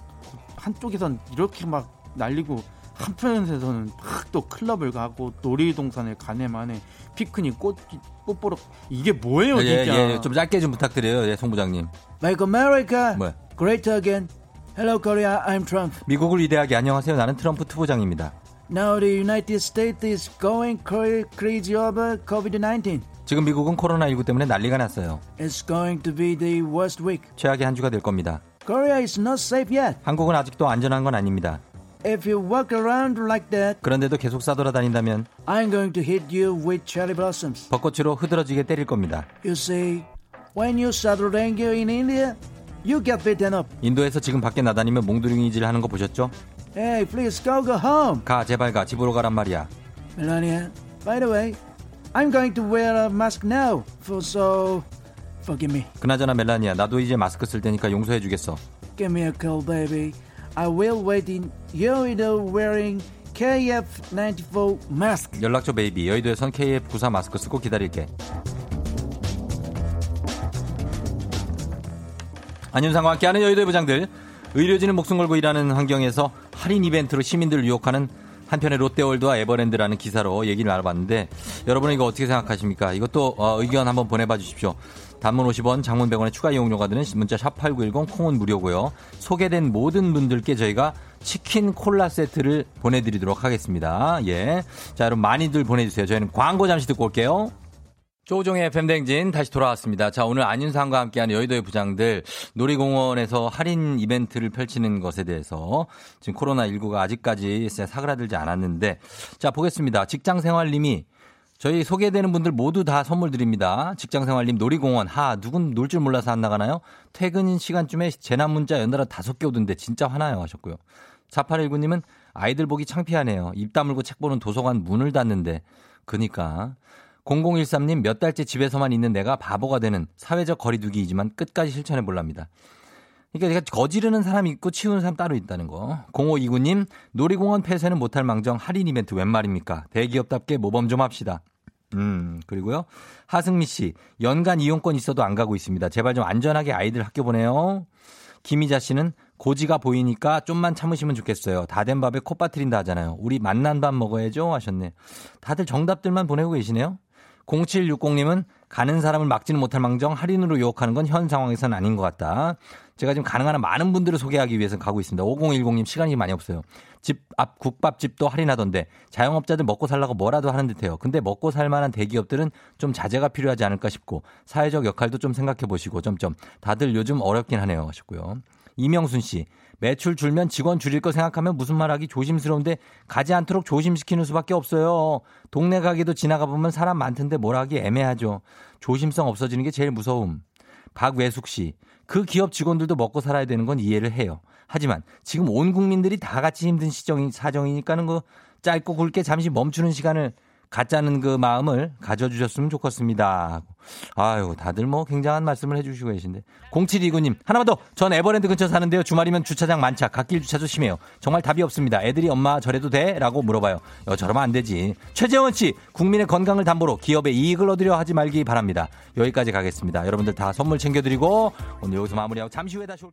한쪽에선 이렇게 막 날리고 한편에서는 막 또 클럽을 가고 놀이동산을 가네 만에 피크닉 꽃, 꽃 보러 이게 뭐예요 예, 진짜 예, 예, 좀 짧게 좀 부탁드려요 예, 송 부장님 Make America 뭐 Great Again Hello Korea I'm Trump 미국을 위대하게 안녕하세요 나는 트럼프 투부장입니다 Now the United States is going crazy over COVID-19 지금 미국은 코로나19 때문에 난리가 났어요. It's going to be the worst week. 최악의 한 주가 될 겁니다. Korea is not safe yet. 한국은 아직도 안전한 건 아닙니다. If you walk around like that, 그런데도 계속 싸돌아다닌다면 I'm going to hit you with cherry blossoms. 벚꽃으로 흐드러지게 때릴 겁니다. You see, when you saddle ranger in India, you get beaten up. 인도에서 지금 밖에 나다니면 몽두링이질 하는 거 보셨죠? Hey, please go go home. 가 제발 가 집으로 가란 말이야. Melania, by the way, I'm going to wear a mask now, for so forgive me. 그나저나 멜라니아, 나도 이제 마스크 쓸 테니까 용서해 주겠어. Give me a call, baby. I will wait in 여의도 wearing KF94 mask. 연락처 베이비. 여의도에선 KF94 마스크 쓰고 기다릴게. 안윤상과 함께하는 여의도의 부장들. 의료진은 목숨 걸고 일하는 환경에서 할인 이벤트로 시민들을 유혹하는 한편의 롯데월드와 에버랜드라는 기사로 얘기를 알아봤는데 여러분은 이거 어떻게 생각하십니까? 이것도 어, 의견 한번 보내봐 주십시오. 단문 50원, 장문 100원의 추가 이용료가 드는 문자 샵 8910 콩은 무료고요. 소개된 모든 분들께 저희가 치킨 콜라 세트를 보내드리도록 하겠습니다. 예. 자, 여러분 많이들 보내주세요. 저희는 광고 잠시 듣고 올게요. 조종의 팬댕진 다시 돌아왔습니다. 자, 오늘 안윤상과 함께하는 여의도의 부장들 놀이공원에서 할인 이벤트를 펼치는 것에 대해서 지금 코로나19가 아직까지 사그라들지 않았는데 자, 보겠습니다. 직장생활님이 저희 소개되는 분들 모두 다 선물 드립니다. 직장생활님 놀이공원 하 누군 놀 줄 몰라서 안 나가나요? 퇴근 시간쯤에 재난 문자 연달아 다섯 개 오던데 진짜 화나요 하셨고요. 4819님은 아이들 보기 창피하네요. 입 다물고 책 보는 도서관 문을 닫는데 그니까 0013님 몇 달째 집에서만 있는 내가 바보가 되는 사회적 거리두기이지만 끝까지 실천해 볼랍니다. 그러니까 내가 거지르는 사람이 있고 치우는 사람 따로 있다는 거. 0529님 놀이공원 폐쇄는 못할 망정 할인 이벤트 웬 말입니까? 대기업답게 모범 좀 합시다. 음, 그리고요. 하승미 씨, 연간 이용권 있어도 안 가고 있습니다. 제발 좀 안전하게 아이들 학교 보내요. 김희자 씨는 고지가 보이니까 좀만 참으시면 좋겠어요. 다 된 밥에 콧 빠트린다 하잖아요. 우리 만난 밥 먹어야죠 하셨네. 다들 정답들만 보내고 계시네요. 0760님은 가는 사람을 막지는 못할 망정 할인으로 유혹하는 건 현 상황에서는 아닌 것 같다. 제가 지금 가능한 많은 분들을 소개하기 위해서 가고 있습니다. 5010님 시간이 많이 없어요. 집 앞 국밥집도 할인하던데 자영업자들 먹고 살라고 뭐라도 하는 듯해요. 근데 먹고 살 만한 대기업들은 좀 자제가 필요하지 않을까 싶고 사회적 역할도 좀 생각해 보시고 점점 다들 요즘 어렵긴 하네요 하셨고요. 이명순 씨 매출 줄면 직원 줄일 거 생각하면 무슨 말하기 조심스러운데 가지 않도록 조심시키는 수밖에 없어요. 동네 가게도 지나가 보면 사람 많던데 뭘 하기 애매하죠. 조심성 없어지는 게 제일 무서움. 박외숙 씨, 그 기업 직원들도 먹고 살아야 되는 건 이해를 해요. 하지만 지금 온 국민들이 다 같이 힘든 시정이 사정이니까는 그 짧고 굵게 잠시 멈추는 시간을 가짜는 그 마음을 가져주셨으면 좋겠습니다. 아유, 다들 뭐 굉장한 말씀을 해주시고 계신데. 0729님, 하나만 더. 전 에버랜드 근처 사는데요. 주말이면 주차장 만차. 갓길 주차도 심해요. 정말 답이 없습니다. 애들이 엄마 저래도 돼? 라고 물어봐요. 여, 저러면 안 되지. 최재원 씨, 국민의 건강을 담보로 기업에 이익을 얻으려 하지 말기 바랍니다. 여기까지 가겠습니다. 여러분들 다 선물 챙겨드리고 오늘 여기서 마무리하고 잠시 후에 다시 올.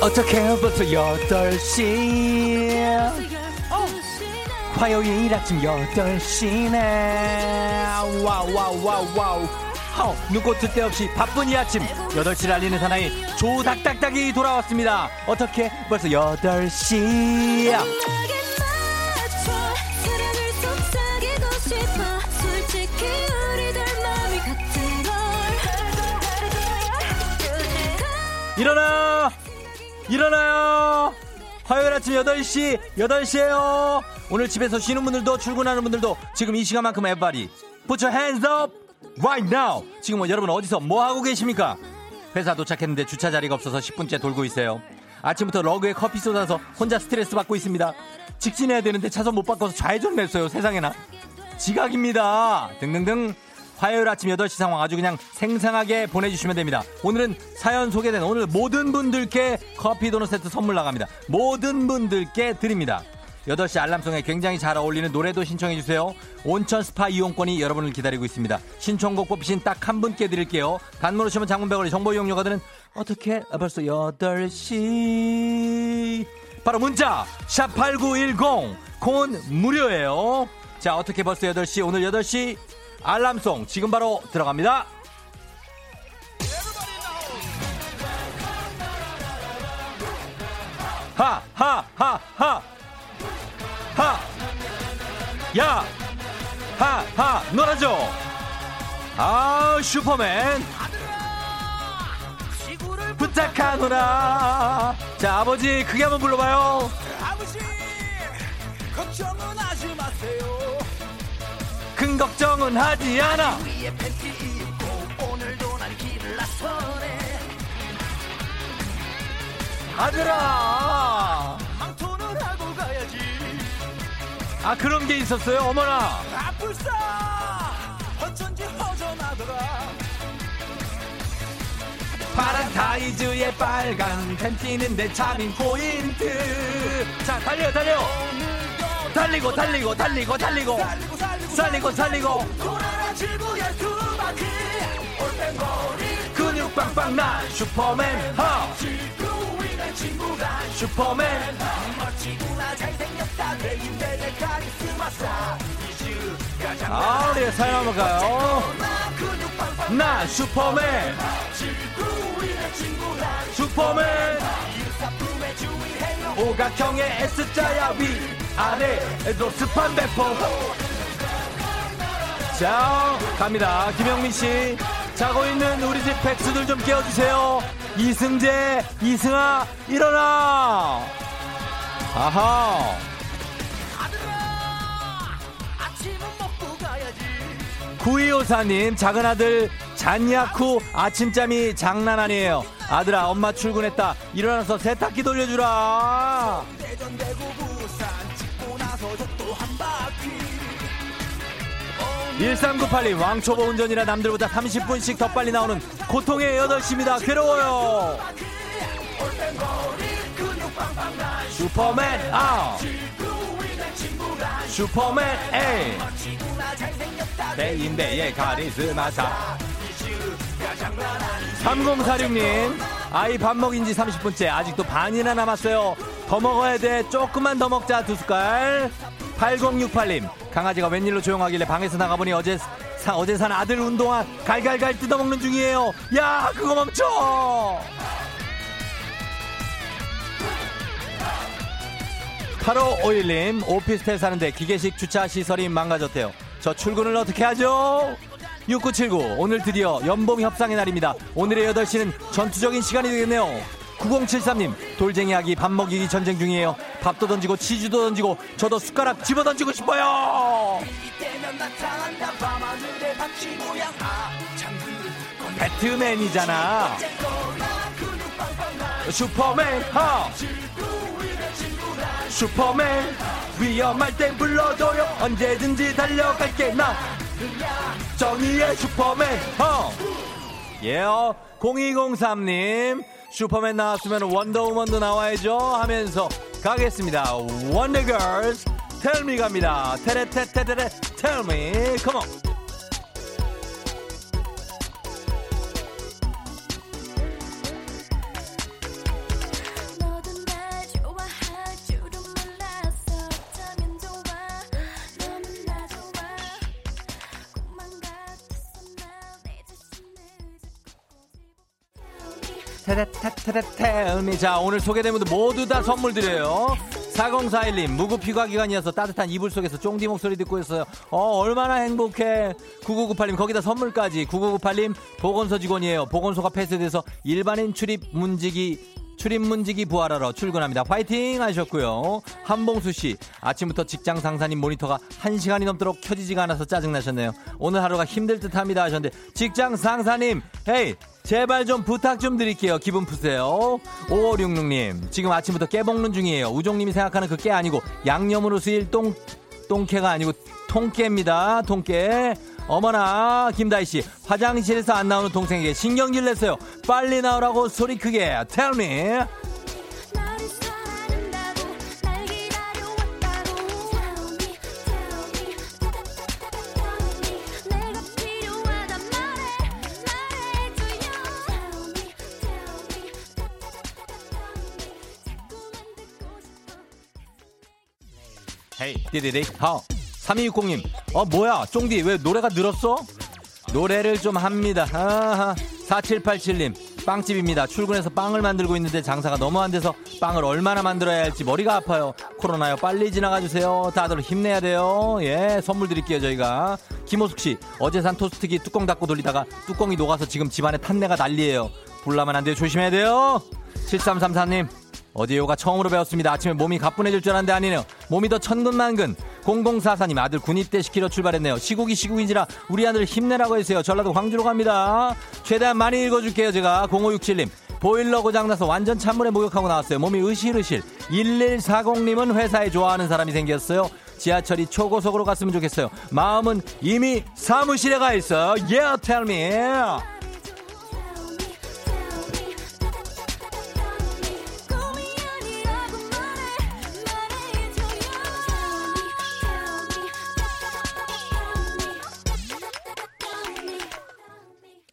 어떻게 벌써 8시. 어. 화요일 아침 8시네. wow wow wow wow. 하우 눈코 뜰 새 없이 바쁜 이 아침. 8시를 알리는 사나이 조닥닥닥이 돌아왔습니다. 어떻게 벌써 8시 일어나! 일어나요! 화요일 아침 8시, 8시에요! 오늘 집에서 쉬는 분들도 출근하는 분들도 지금 이 시간만큼 에바리. Put your hands up! Right now! 지금 뭐 여러분 어디서 뭐 하고 계십니까? 회사 도착했는데 주차 자리가 없어서 10분째 돌고 있어요. 아침부터 러그에 커피 쏟아서 혼자 스트레스 받고 있습니다. 직진해야 되는데 차선 못 바꿔서 좌회전 냈어요. 세상에나. 지각입니다. 등등등 화요일 아침 8시 상황 아주 그냥 생생하게 보내주시면 됩니다. 오늘은 사연 소개된 오늘 모든 분들께 커피 도넛 세트 선물 나갑니다. 모든 분들께 드립니다. 8시 알람송에 굉장히 잘 어울리는 노래도 신청해주세요. 온천 스파 이용권이 여러분을 기다리고 있습니다. 신청곡 뽑히신 딱 한 분께 드릴게요. 단문 오시면 장문백원의 정보 이용료가 드는 어떻게 벌써 8시 바로 문자 샵8910 콘 무료예요. 자 어떻게 벌써 8시 오늘 8시 알람송 지금 바로 들어갑니다. 하, 하, 하, 하. 하. 야. 하, 하. 놀아줘. 아, 슈퍼맨. 부탁하노라. 자, 아버지, 크게 한번 불러봐요. 아버지, 걱정은 하지 마세요. 큰 걱정은 하지 않아. 아들아. 망토를 하고 가야지. 아 그런 게 있었어요, 어머나. 아플싸. 어쩐지 허전하더라. 파란 타이즈에 빨간 팬티는 내 차민 포인트. 자 달려 달려. 달리고 달리고 달리고 달리고. 살리고 살리고 근육 빵빵 나 슈퍼맨 하. 슈퍼맨. 멋지구나 잘생겼다 내 인생의 카리스마 사 아 우리 사연 한번 가요. 나 슈퍼맨. 슈퍼맨. 오각형의 S자야 위 아래에도 습한 배포. 자 갑니다. 김영민 씨 자고 있는 우리 집 백수들 좀 깨워주세요. 이승재 이승아 일어나. 아하. 구이오사님 작은 아들 잔약 후 아침잠이 장난 아니에요. 아들아 엄마 출근했다. 일어나서 세탁기 돌려주라 1398님 왕초보 운전이라 남들보다 30분씩 더 빨리 나오는 고통의 8시입니다. 괴로워요. 슈퍼맨 아 슈퍼맨 내 인대의 카리스마사. 3046님 아이 밥 먹인 지 30분째 아직도 반이나 남았어요 더 먹어야 돼 조금만 더 먹자 두 숟갈 8068님 강아지가 웬일로 조용하길래 방에서 나가보니 어제 사, 어제 산 아들 운동화 갈갈갈 뜯어먹는 중이에요 야 그거 멈춰 8551님, 오피스텔 사는데 기계식 주차 시설이 망가졌대요. 저 출근을 어떻게 하죠? 6979, 오늘 드디어 연봉 협상의 날입니다. 오늘의 8시는 전투적인 시간이 되겠네요. 9073님, 돌쟁이 아기 밥 먹이기 전쟁 중이에요. 밥도 던지고 치즈도 던지고 저도 숟가락 집어 던지고 싶어요. 배트맨이잖아. 슈퍼맨, 하! 슈퍼맨 위험할 땐 불러줘요 언제든지 달려갈게 나 정의의 슈퍼맨 어 예요 0203님 슈퍼맨 나왔으면 원더우먼도 나와야죠 하면서 가겠습니다. 원더걸스 Tell Me 갑니다. 테레테테테레 tell me come on 테레테테레테미 자 오늘 소개된 분들 모두 다 선물 드려요 4041님 무구피과 기간이어서 따뜻한 이불 속에서 쫑디 목소리 듣고 있어요 어 얼마나 행복해 9998님 거기다 선물까지 9998님 보건소 직원이에요 보건소가 폐쇄돼서 일반인 출입 문지기 출입문지기 부활하러 출근합니다. 화이팅 하셨고요. 한봉수 씨 아침부터 직장 상사님 모니터가 1시간이 넘도록 켜지지가 않아서 짜증나셨네요. 오늘 하루가 힘들 듯 합니다 하셨는데 직장 상사님 헤이 제발 좀 부탁 좀 드릴게요. 기분 푸세요. 5566님 지금 아침부터 깨 먹는 중이에요. 우종님이 생각하는 그 깨 아니고 양념으로 쓰일 똥 똥깨가 아니고 통깨입니다. 통깨. 어머나 김다희 씨 화장실에서 안 나오는 동생에게 신경질 냈어요. 빨리 나오라고 소리 크게 me. 띠디디 하우 3260님, 어, 뭐야, 쫑디, 왜 노래가 늘었어? 노래를 좀 합니다. 아하. 4787님, 빵집입니다. 출근해서 빵을 만들고 있는데 장사가 너무 안 돼서 빵을 얼마나 만들어야 할지 머리가 아파요. 코로나요, 빨리 지나가 주세요. 다들 힘내야 돼요. 예, 선물 드릴게요, 저희가. 김호숙 씨, 어제 산 토스트기 뚜껑 닫고 돌리다가 뚜껑이 녹아서 지금 집안에 탄내가 난리예요. 불나면 안 돼요. 조심해야 돼요. 7334님, 어디요가 처음으로 배웠습니다. 아침에 몸이 가뿐해질 줄 알았는데 아니네요. 몸이 더 천근만근. 0044님 아들 군입대 시키러 출발했네요. 시국이 시국인지라 우리 아들 힘내라고 했어요. 전라도 광주로 갑니다. 최대한 많이 읽어줄게요. 제가 0567님 보일러 고장나서 완전 찬물에 목욕하고 나왔어요. 몸이 으실으실. 1140님은 회사에 좋아하는 사람이 생겼어요. 지하철이 초고속으로 갔으면 좋겠어요. 마음은 이미 사무실에 가 있어요. Yeah, tell me.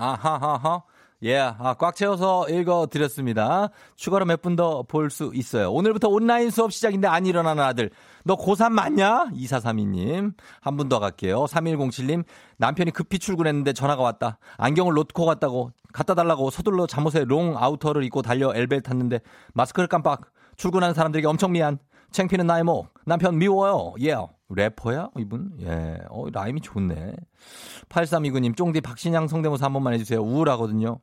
아하하하. 예, 아, 꽉 채워서 읽어드렸습니다. 추가로 몇 분 더 볼 수 있어요. 오늘부터 온라인 수업 시작인데 안 일어나는 아들. 너 고3 맞냐? 2432님. 한 분 더 갈게요. 3107님. 남편이 급히 출근했는데 전화가 왔다. 안경을 놓고 갔다고. 갖다 달라고 서둘러 잠옷에 long outer를 입고 달려 엘베 탔는데 마스크를 깜빡. 출근하는 사람들에게 엄청 미안. 챙피는 나의 몫. 남편 미워요. 예. Yeah. 래퍼야? 이분? 예. 어, rhyme이 좋네. 8329님, 쫑디 박신양 성대모사 한 번만 해주세요. 우울하거든요.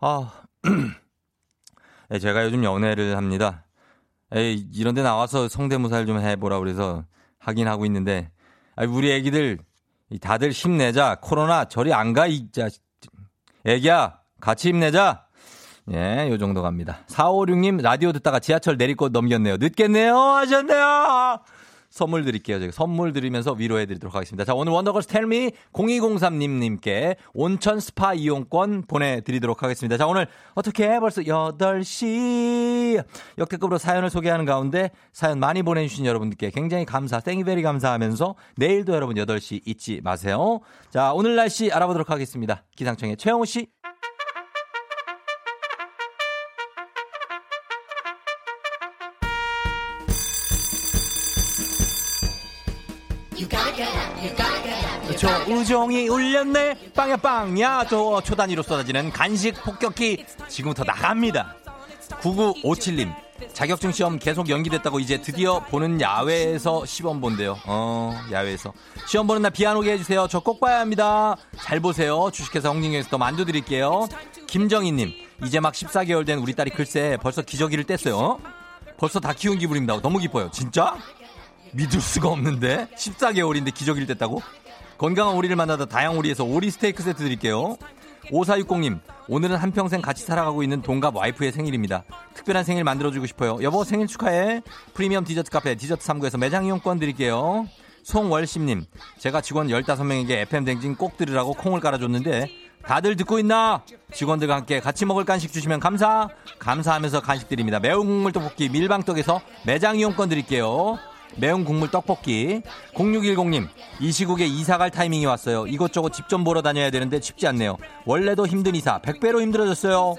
아, *clears throat* 예, 제가 요즘 연애를 합니다. 에이, 이런 데 나와서 성대모사를 좀 해보라 그래서 하긴 하고 있는데, 아, 우리 애기들, 다들 힘내자. 코로나 저리 안 가, 이, 자, 애기야, 같이 힘내자. 예, 요 정도 갑니다. 456님, 라디오 듣다가 지하철 내리고 넘겼네요. 늦겠네요. 하셨네요. 선물 드릴게요. 제가 선물 드리면서 위로해 드리도록 하겠습니다. 자, 오늘 원더걸스 Tell Me 0203님님께 온천 스파 이용권 보내드리도록 하겠습니다. 자, 오늘 어떻게 벌써 8시 역대급으로 사연을 소개하는 가운데 사연 많이 보내주신 여러분들께 굉장히 감사, thank you very 감사하면서 내일도 여러분 8시 잊지 마세요. 자, 오늘 날씨 알아보도록 하겠습니다. 기상청의 최영호 씨. 조우종이 울렸네 빵야 빵야 저 초단위로 쏟아지는 간식 폭격기 지금부터 나갑니다 9957님 자격증 시험 계속 연기됐다고 이제 드디어 보는 야외에서 시험 본대요. 어, 야외에서. 시험 보는 날 비 안 오게 해주세요. 저 꼭 봐야 합니다. 잘 보세요. 주식회사 홍진경에서 더 만두 드릴게요. 김정희님, 이제 막 14개월 된 우리 딸이 글쎄 벌써 기저귀를 뗐어요. 어? 벌써 다 키운 기분입니다. 너무 기뻐요. 진짜? 믿을 수가 없는데? 14개월인데 기저귀를 뗐다고? 건강한 오리를 만나다 다양 오리에서 오리 스테이크 세트 드릴게요. 5460님, 오늘은 한평생 같이 살아가고 있는 동갑 와이프의 생일입니다. 특별한 생일 만들어주고 싶어요. 여보, 생일 축하해. 프리미엄 디저트 카페 디저트 3구에서 매장 이용권 드릴게요. 송월심님, 제가 직원 15명에게 FM대행진 꼭 들으라고 콩을 깔아줬는데, 다들 듣고 있나? 직원들과 함께 같이 먹을 간식 주시면 감사. 감사하면서 간식 드립니다. 매운 국물 떡볶이 밀방떡에서 매장 이용권 드릴게요. 매운 국물 떡볶이. 0610님, 이 시국에 이사 갈 타이밍이 왔어요. 이것저것 집 좀 보러 다녀야 되는데 쉽지 않네요. 원래도 힘든 이사, 100배로 힘들어졌어요.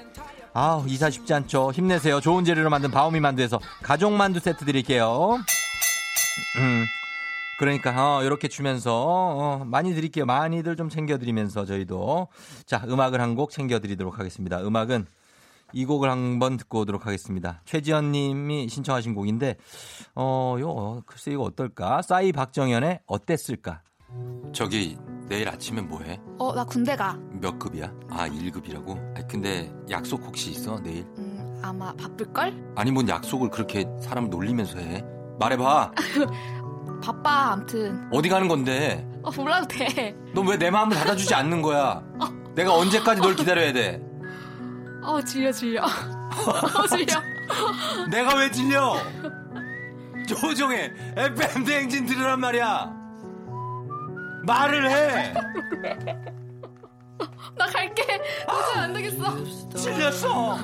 아 이사 쉽지 않죠. 힘내세요. 좋은 재료로 만든 바오미 만두에서 가족 만두 세트 드릴게요. 음. 그러니까 어, 이렇게 주면서 어, 많이 드릴게요. 많이들 좀 챙겨드리면서 저희도 자 음악을 한 곡 챙겨드리도록 하겠습니다. 음악은 이 곡을 한번 듣고 오도록 하겠습니다. 최지연 님이 신청하신 곡인데, 어, 요, 글쎄 이거 어떨까? 싸이 박정현의 어땠을까? 저기, 내일 아침엔 뭐 해? 어, 나 군대 가. 몇 급이야? 아, 1급이라고? 아, 근데 약속 혹시 있어, 내일? 음, 아마 바쁠걸? 아니, 뭔 약속을 그렇게 사람 놀리면서 해? 말해봐. *laughs* 바빠, 암튼. 어디 가는 건데? 어, 몰라도 돼. 너왜내 마음을 닫아주지 않는 거야? 내가 언제까지 널 기다려야 돼? 어, 질려, 질려. 어, 질려. *laughs* 내가 왜 질려? 조종해. FM 대행진 들으란 말이야. 말을 해. *laughs* 나 갈게. 도저히 안 되겠어. 질렸어.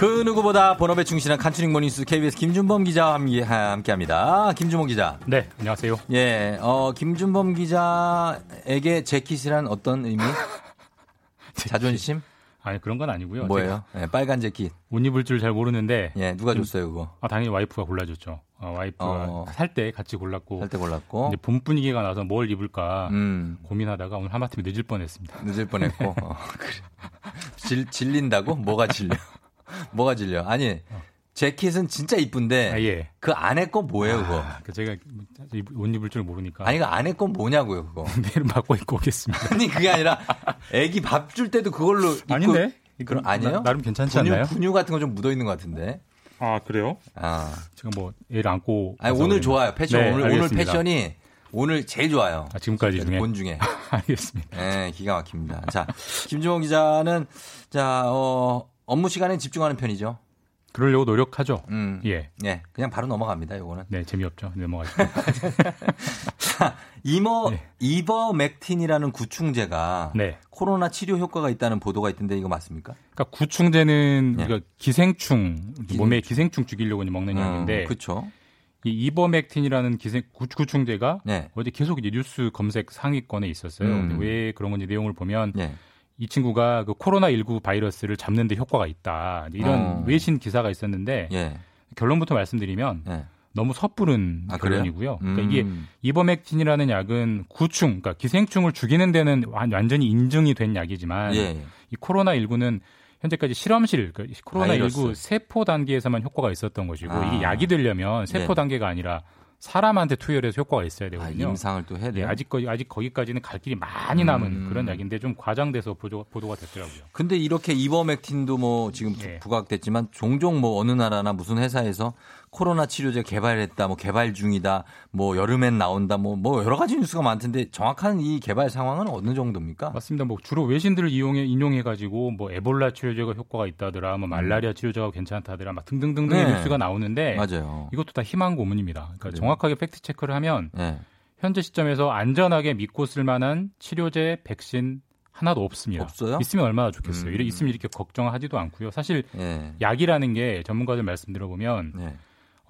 그 누구보다 본업에 충실한 간추린 모닝스 KBS 김준범 기자와 함께, 합니다. 김준범 기자. 네, 안녕하세요. 예, 어, 김준범 기자에게 재킷이란 어떤 의미? *laughs* 자존심? 아니 그런 건 아니고요. 뭐예요? 예, 빨간 재킷. 옷 입을 줄 잘 모르는데. 예, 누가 줬어요 그거? 아 당연히 와이프가 골라줬죠. 어, 와이프가 어. 살때 같이 골랐고. 살 때 골랐고. 이제 봄 분위기가 나서 뭘 입을까 음. 고민하다가 오늘 하마터면 늦을 뻔했습니다. 늦을 뻔했고. *laughs* 어, 그래. 질, 질린다고? 뭐가 질려? 뭐가 질려? 아니 재킷은 진짜 이쁜데 아, 예. 그 안에 거 뭐예요 아, 그거? 그 제가 옷 입을 줄 모르니까. 아니 그 안에 건 뭐냐고요 그거? *laughs* 내일은 바꿔 입고 오겠습니다. 아니 그게 아니라 애기 밥 줄 때도 그걸로 입고 아닌데? 그럼 아니에요? 나, 름 괜찮지 분유, 않나요? 분유 같은 거 좀 묻어 있는 것 같은데. 아 그래요? 아 제가 뭐 애를 안고. 아니 오늘 좋아요 패션 네, 오늘 알겠습니다. 오늘 패션이 오늘 제일 좋아요. 아, 지금까지 중에 본 중에. *laughs* 알겠습니다. 네, 기가 막힙니다. 자, 김종호 기자는 자, 어, 업무 시간에 집중하는 편이죠. 그러려고 노력하죠. 음. 예. 예. 그냥 바로 넘어갑니다, 요거는. 네, 재미없죠. 넘어가시죠. *laughs* 자, 이머, 네. 이버맥틴이라는 구충제가 네. 코로나 치료 효과가 있다는 보도가 있던데 이거 맞습니까? 그러니까 구충제는 네. 우리가 기생충, 기 몸에 기생충 죽이려고 먹는 음, 약인데. 그렇죠. 이 이버맥틴이라는 기생 구충제가 네. 어제 계속 이제 뉴스 검색 상위권에 있었어요. 음. 왜 그런 건지 내용을 보면 네. 이 친구가 그 코로나19 바이러스를 잡는 데 효과가 있다. 이런 어. 외신 기사가 있었는데 예. 결론부터 말씀드리면 예. 너무 섣부른 아, 결론이고요. 음. 그러니까 이게 음. 이버맥틴이라는 약은 구충, 그러니까 기생충을 죽이는 데는 완전히 인증이 된 약이지만 예. 이 코로나19는 현재까지 실험실, 그러니까 코로나19 바이러스. 세포 단계에서만 효과가 있었던 것이고 아. 이게 약이 되려면 세포 예. 단계가 아니라 사람한테 투여해서 효과가 있어야 되거든요. 아, 임상을 또 해야 돼요. 네, 아직 거 아직 거기까지는 갈 길이 많이 남은 음. 그런 약인데 좀 과장돼서 보도, 보도가 됐더라고요. 근데 이렇게 이버멕틴도 뭐 지금 네. 부각됐지만 종종 뭐 어느 나라나 무슨 회사에서 코로나 치료제 개발했다, 뭐 개발 중이다, 뭐 여름엔 나온다, 뭐, 뭐 여러 가지 뉴스가 많던데 정확한 이 개발 상황은 어느 정도입니까? 맞습니다. 뭐 주로 외신들을 이용해 인용해가지고 뭐 에볼라 치료제가 효과가 있다더라, 뭐 말라리아 치료제가 괜찮다더라, 막 등등등등의 네. 뉴스가 나오는데 맞아요. 이것도 다 희망 고문입니다. 그러니까 그래요. 정확하게 fact check를 하면 네. 현재 시점에서 안전하게 믿고 쓸만한 치료제, 백신 하나도 없습니다. 없어요? 있으면 얼마나 좋겠어요. 음. 있으면 이렇게 걱정하지도 않고요. 사실 네. 약이라는 게 전문가들 말씀 들어보면.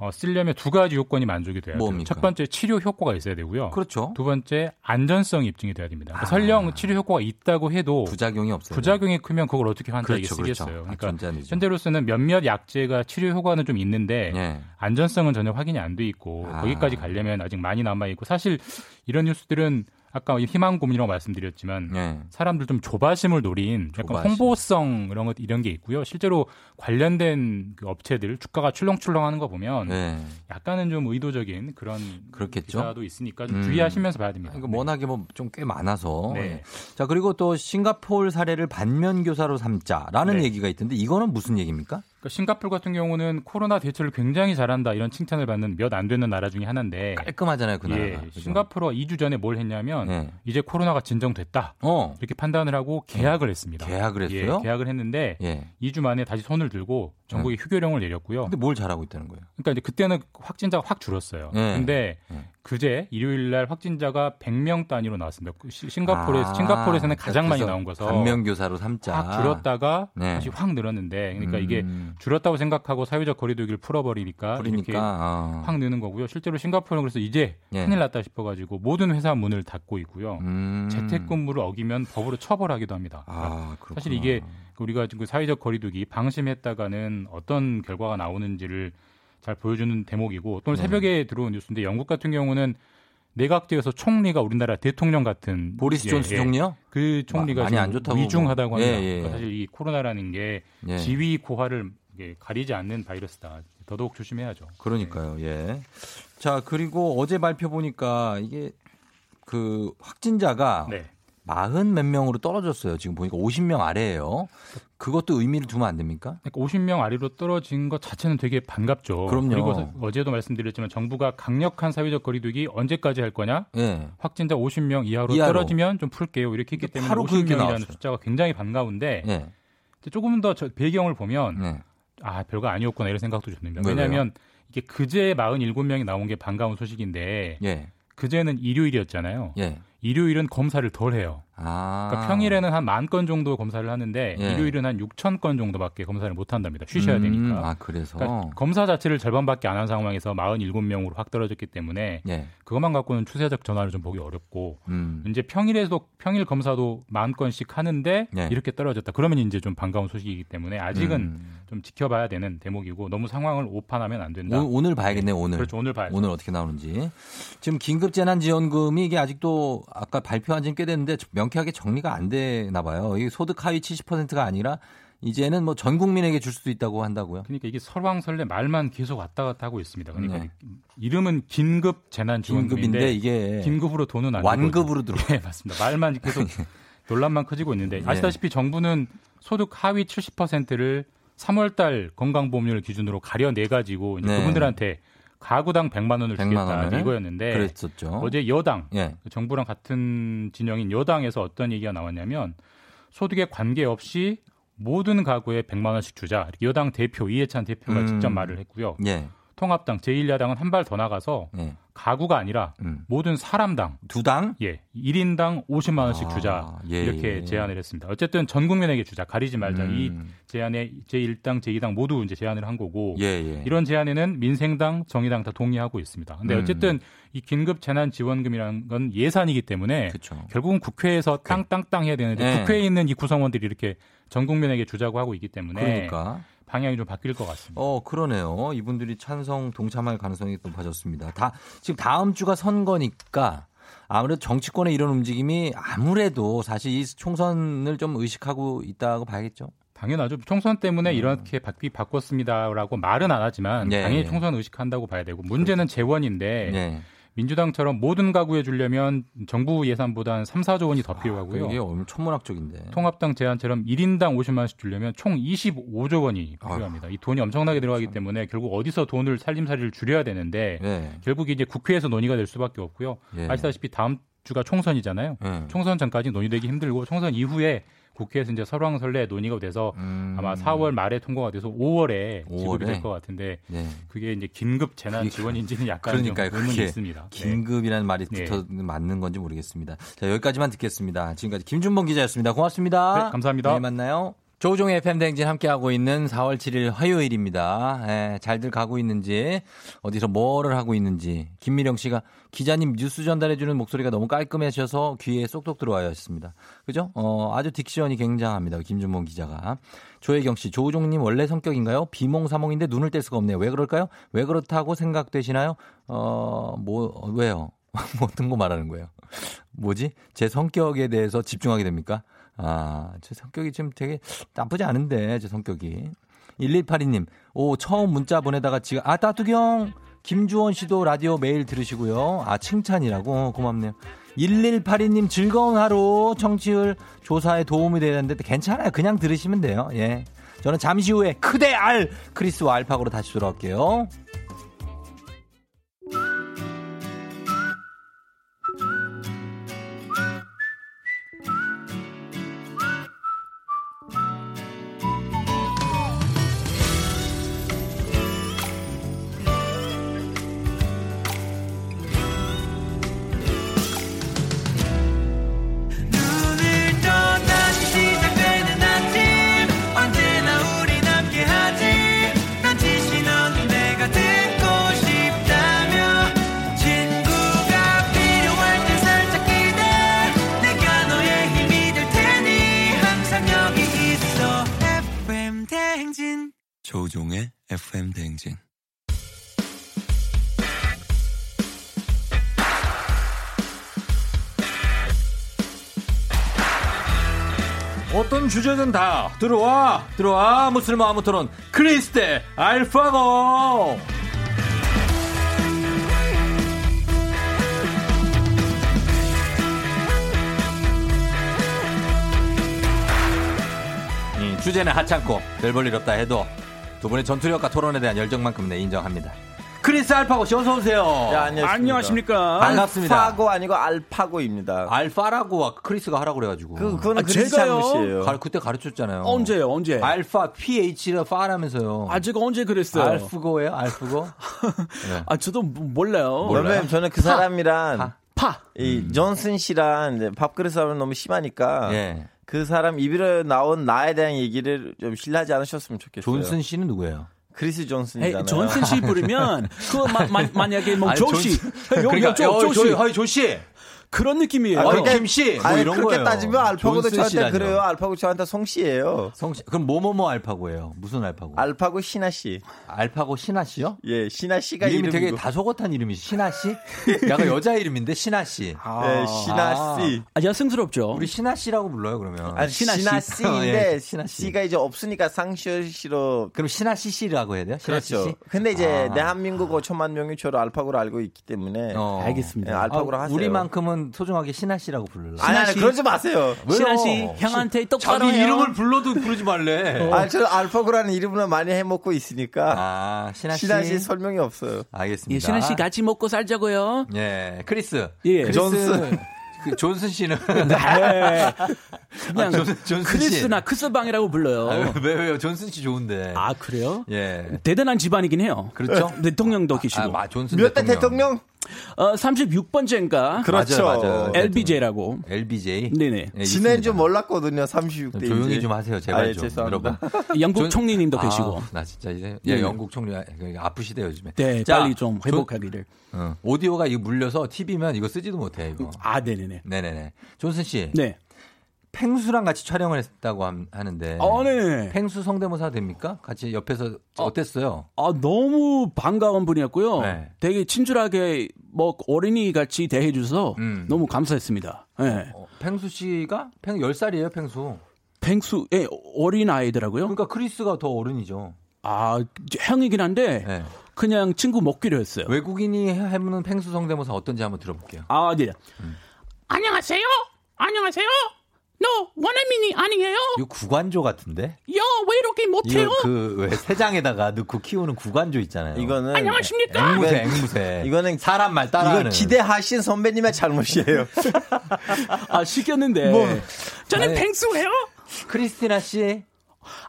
네. 어, 쓰려면 두 가지 요건이 만족이 돼야 돼요. 첫 번째 치료 효과가 있어야 되고요. 그렇죠. 두 번째 안전성이 입증이 돼야 됩니다. 그러니까 아. 설령 치료 효과가 있다고 해도 부작용이 없어요. 부작용이 크면 그걸 어떻게 환자에게 그렇죠, 그렇죠. 쓰겠어요. 그렇죠. 그러니까 아, 현재로서는 몇몇 약제가 치료 효과는 좀 있는데 네. 안전성은 전혀 확인이 안 돼 있고 아. 거기까지 가려면 아직 많이 남아 있고 사실 이런 뉴스들은 아까 희망 고민이라고 말씀드렸지만 네. 사람들 좀 조바심을 노린 약간 조바심. 홍보성 이런 것 이런 게 있고요. 실제로 관련된 그 업체들 주가가 출렁출렁하는 거 보면 네. 약간은 좀 의도적인 그런 그렇겠죠. 기사도 있으니까 좀 음. 주의하시면서 봐야 됩니다. 그러니까 워낙에 뭐 좀 꽤 많아서. 네. 네. 자 그리고 또 싱가포르 사례를 반면 교사로 삼자라는 네. 얘기가 있던데 이거는 무슨 얘기입니까? 그러니까 싱가폴 같은 경우는 코로나 대처를 굉장히 잘한다 이런 칭찬을 받는 몇 안 되는 나라 중에 하나인데 깔끔하잖아요 그 나라가. 예, 싱가포르가 2주 전에 뭘 했냐면 네. 이제 코로나가 진정됐다 어. 이렇게 판단을 하고 계약을 했습니다. 계약을 했어요? 예, 계약을 했는데 예. 2주 만에 다시 손을 들고 전국에 네. 휴교령을 내렸고요. 근데 뭘 잘하고 있다는 거예요? 그러니까 이제 그때는 확진자가 확 줄었어요. 네. 근데 네. 그제 일요일 날 확진자가 100명 단위로 나왔습니다. 그 싱가포르에 아, 싱가포르에서는 가장 많이 나온 거서 반면 교사로 삼자. 확 줄었다가 네. 다시 확 늘었는데 그러니까 음. 이게 줄었다고 생각하고 사회적 거리두기를 풀어버리니까 그러니까. 이렇게 아. 확 느는 거고요. 실제로 싱가포르는 그래서 이제 네. 큰일 났다 싶어가지고 모든 회사 문을 닫고 있고요. 음. 재택근무를 어기면 법으로 처벌하기도 합니다. 아, 그러니까 사실 이게 우리가 지금 사회적 거리두기 방심했다가는 어떤 결과가 나오는지를 잘 보여주는 대목이고 또 네. 새벽에 들어온 뉴스인데 영국 같은 경우는 내각제에서 총리가 우리나라 대통령 같은 보리스 예, 존스 예, 총리요? 그 총리가 많이 안 좋다고 위중하다고 합니다. 예, 예. 그러니까 사실 이 코로나라는 게 예. 지위 고하를 가리지 않는 바이러스다. 더더욱 조심해야죠. 그러니까요. 예. 자 그리고 어제 발표 보니까 이게 그 확진자가 네. 마흔 몇 명으로 떨어졌어요. 지금 보니까 50명 아래예요. 그것도 의미를 두면 안 됩니까? 그러니까 50명 아래로 떨어진 것 자체는 되게 반갑죠. 그럼요. 그리고 어제도 말씀드렸지만 정부가 강력한 사회적 거리두기 언제까지 할 거냐? 네. 확진자 50명 이하로, 이하로, 떨어지면 좀 풀게요. 이렇게 했기 때문에 50명이라는 숫자가 굉장히 반가운데 네. 조금 더 배경을 보면 네. 아 별거 아니었구나 이런 생각도 듭니다. 왜냐하면 이게 그제 47명이 나온 게 반가운 소식인데 예. 그제는 일요일이었잖아요. 예. 일요일은 검사를 덜 해요. 아. 그러니까 평일에는 한 만 건 정도 검사를 하는데 예. 일요일은 한 6천 건 정도밖에 검사를 못 한답니다. 쉬셔야 음. 되니까. 아, 그래서 그러니까 검사 자체를 절반밖에 안 한 상황에서 47명으로 확 떨어졌기 때문에 예. 그것만 갖고는 추세적 전환을 좀 보기 어렵고 음. 이제 평일에도 평일 검사도 만 건씩 하는데 예. 이렇게 떨어졌다. 그러면 이제 좀 반가운 소식이기 때문에 아직은 음. 좀 지켜봐야 되는 대목이고 너무 상황을 오판하면 안 된다. 오, 늘 봐야겠네 요. 오늘. 그렇죠. 오늘 봐야죠. 오늘 어떻게 나오는지. 지금 긴급 재난지원금이 이게 아직도 아까 발표한 지는 꽤 됐는데 명쾌하게 정 정리가 안 되나 봐요. 이 소득 하위 70%가 아니라 이제는 뭐 전 국민에게 줄 수도 있다고 한다고요. 그러니까 이게 설왕설래 말만 계속 왔다 갔다 하고 있습니다. 그러니까 네. 이름은 긴급 재난 지원금인데 이게 긴급으로 돈은 아니고 완급으로 들어. *laughs* 네, 맞습니다. 말만 계속 *laughs* 논란만 커지고 있는데 네. 아시다시피 정부는 소득 하위 70%를 3월 달 건강보험료를 기준으로 가려내 가지고 네. 그분들한테 가구당 100만 원을 100만 주겠다 원을? 이거였는데 그랬었죠. 어제 여당 예. 정부랑 같은 진영인 여당에서 어떤 얘기가 나왔냐면 소득에 관계없이 모든 가구에 100만 원씩 주자. 여당 대표 이해찬 대표가 음. 직접 말을 했고요. 예. 통합당 제1야당은 한 발 더 나가서 예. 가구가 아니라 음. 모든 사람당 두 당? 예. 1인당 50만 원씩 아, 주자. 예, 이렇게 예. 제안을 했습니다. 어쨌든 전 국민에게 주자. 가리지 말자. 음. 이 제안에 제1당, 제2당 모두 이제 제안을 한 거고 예, 예. 이런 제안에는 민생당, 정의당 다 동의하고 있습니다. 근데 음. 어쨌든 이 긴급 재난 지원금이라는 건 예산이기 때문에 그쵸. 결국은 국회에서 땅땅땅 해야 되는데 네. 국회에 있는 이 구성원들이 이렇게 전 국민에게 주자고 하고 있기 때문에 그러니까. 방향이 좀 바뀔 것 같습니다. 어, 그러네요. 이분들이 찬성 동참할 가능성이 높아졌습니다. 다 지금 다음 주가 선거니까 아무래도 정치권의 이런 움직임이 아무래도 사실 이 총선을 좀 의식하고 있다고 봐야겠죠. 당연하죠. 총선 때문에 음. 이렇게 바뀌 바꿨습니다라고 말은 안 하지만 네. 당연히 총선 의식한다고 봐야 되고 문제는 그렇죠. 재원인데 네. 민주당처럼 모든 가구에 주려면 정부 예산보다 한 3, 4조 원이 더 아, 필요하고요. 이게 엄청 천문학적인데. 통합당 제안처럼 1인당 50만 원씩 주려면 총 25조 원이 필요합니다. 아 이 돈이 엄청나게 들어가기 때문에 결국 어디서 돈을 살림살이를 줄여야 되는데 네. 결국 이제 국회에서 논의가 될 수밖에 없고요. 네. 아시다시피 다음 주가 총선이잖아요. 네. 총선 전까지 논의되기 힘들고 총선 이후에 국회에서 이제 설왕설래 논의가 돼서 음. 아마 4월 말에 통과가 돼서 5월에, 5월에? 지급이 될 것 같은데 네. 그게 이제 긴급 재난 지원인지는 약간 그러니까요. 좀 의문이 있습니다. 네. 긴급이라는 네. 말이 붙어 네. 맞는 건지 모르겠습니다. 자 여기까지만 듣겠습니다. 지금까지 김준범 기자였습니다. 고맙습니다. 네, 감사합니다. 내일 만나요. 조종의 FM대행진 함께하고 있는 4월 7일 화요일입니다. 예, 잘들 가고 있는지, 어디서 뭐를 하고 있는지. 김미령 씨가 기자님 뉴스 전달해주는 목소리가 너무 깔끔해져서 귀에 쏙쏙 들어와야 했습니다. 그죠? 어, 아주 딕션이 굉장합니다. 김준범 기자가. 조혜경 씨, 조종님 원래 성격인가요? 비몽사몽인데 눈을 뗄 수가 없네요. 왜 그럴까요? 왜 그렇다고 생각되시나요? 어, 뭐, 왜요? *laughs* 뭐 어떤 거 말하는 거예요? 뭐지? 제 성격에 대해서 집중하게 됩니까? 아, 제 성격이 좀 되게 나쁘지 않은데, 제 성격이. 1182님, 오, 처음 문자 보내다가 지금, 아, 따뚜경! 김주원 씨도 라디오 매일 들으시고요. 아, 칭찬이라고? 고맙네요. 1182님 즐거운 하루 청취율 조사에 도움이 되는데 괜찮아요. 그냥 들으시면 돼요. 예. 저는 잠시 후에 크대 알 크리스와 알파고로 다시 돌아올게요. 주제든 다 들어와 들어와 무슬모 아무 토론. 크리스테 알파고. 이 주제는 하찮고 별 볼 일 없다 해도 두 분의 전투력과 토론에 대한 열정만큼 내 인정합니다 크리스 알파고 씨 어서 오세요. 네, 안녕하십니까. 안녕하십니까. 반갑습니다. 알파고 아니고 알파고입니다. 알파라고 크리스가 하라고 그래가지고. 그, 그거는 아, 크리스 잘못이에요. 가, 그때 가르쳤잖아요. 언제요? 언제? 알파 PH가 파라면서요. 아 제가 언제 그랬어요? 알프고예요? 알프고? *laughs* 네. 아 저도 몰라요. 몰라요. 저는 그 파. 사람이랑 파. 파. 이 음. 존슨 씨랑 밥그릇 싸움이 너무 심하니까. 예. 그 사람 입으로 나온 나에 대한 얘기를 좀 신뢰하지 않으셨으면 좋겠어요. 존슨 씨는 누구예요? 크리스 존슨이잖아요. 존슨 씨 부르면 그 마, 만약에 뭐 조씨, 그러니까 조, 조, 조, 조씨 그런 느낌이에요. 아, 김 씨 뭐 아니, 이런 그렇게 거예요. 따지면 알파고도 저한테 그래요. 알파고 저한테 송 씨예요. 송 씨. 그럼 뭐뭐뭐 알파고예요. 무슨 알파고? 알파고 신하 씨. 알파고 신하 씨요? 예, 신하 씨가 이름이 이름이고. 되게 다소곳한 이름이 신하 씨? 약간 여자 이름인데 신하 씨. 아, 네, 신하 씨. 아, 여성스럽죠. 우리 신하 씨라고 불러요, 그러면. 아니, 신하, 신하 씨. 씨인데 예, 신하 씨. 씨가 이제 없으니까 상시 씨로 그럼 신하 씨 씨라고 해야 돼요? 신하 그렇죠. 씨. 근데 이제 아. 대한민국 5천만 명이 저를 알파고로 알고 있기 때문에 어. 알겠습니다. 네, 알파고로 아, 하세요. 우리만큼은 소중하게 신하 씨라고 불러요. 아니, 아니, 그러지 마세요. 신하 씨, 형한테 똑바로 자기 해요. 이름을 불러도 부르지 말래. *laughs* 어. 아, 저 알파고라는 이름을 많이 해 먹고 있으니까. 아, 신하 씨. 신하 씨 설명이 없어요. 알겠습니다. 예, 신하 씨 같이 먹고 살자고요. 예, 크리스. 예, 크리스. 존스. *laughs* 그 존슨 씨는 네. *laughs* 그냥 아, 존, 존슨 크리스나 크스방이라고 불러요. 아, 왜 왜요? 존슨 씨 좋은데. 아 그래요? 예. 대단한 집안이긴 해요. 그렇죠. 대통령도 계시고. 아, 아, 존슨 몇대 대통령? 어, 36번째인가? 그렇죠. 맞아요, 맞아요. LBJ라고. LBJ? 네네. 네, 지난주 몰랐거든요, 36대. 조용히 이제. 좀 하세요, 제발 아, 예, 좀. 여러분. *laughs* 영국 존... 총리님도 아, 계시고. 나 진짜 이제. 예, 네. 영국 총리 아프시대요, 요즘에. 네, 자, 빨리 좀 회복하기를. 어, 오디오가 이거 물려서 TV면 이거 쓰지도 못해, 이거. 아, 네네네. 네네네. 존슨 씨. 네. 팽수랑 같이 촬영을 했다고 하는데. 아, 네. 팽수 성대모사 됩니까? 같이 옆에서 아, 어땠어요? 아, 너무 반가운 분이었고요. 네. 되게 친절하게 뭐 어린이 같이 대해줘서 음. 너무 감사했습니다. 네. 어, 팽수 씨가 팽 10살이에요, 팽수. 팽수, 예, 어린 아이더라고요. 그러니까 크리스가 더 어른이죠. 아, 형이긴 한데. 네. 그냥 친구 먹기로 했어요. 외국인이 해보는 팽수 성대모사 어떤지 한번 들어볼게요. 아, 네. 음. 안녕하세요. 안녕하세요. 너 원어민이 아니에요? 이거 구관조 같은데? 야, 왜 이렇게 못해요? 그왜 세장에다가 넣고 키우는 구관조 있잖아요. 이거는 안녕하십니까? 앵무새, 앵무새. 이거는 사람 말 따라하는. 이거 기대하신 선배님의 잘못이에요. *laughs* 아 시켰는데. 뭐. 저는 펭수예요. 크리스티나 씨.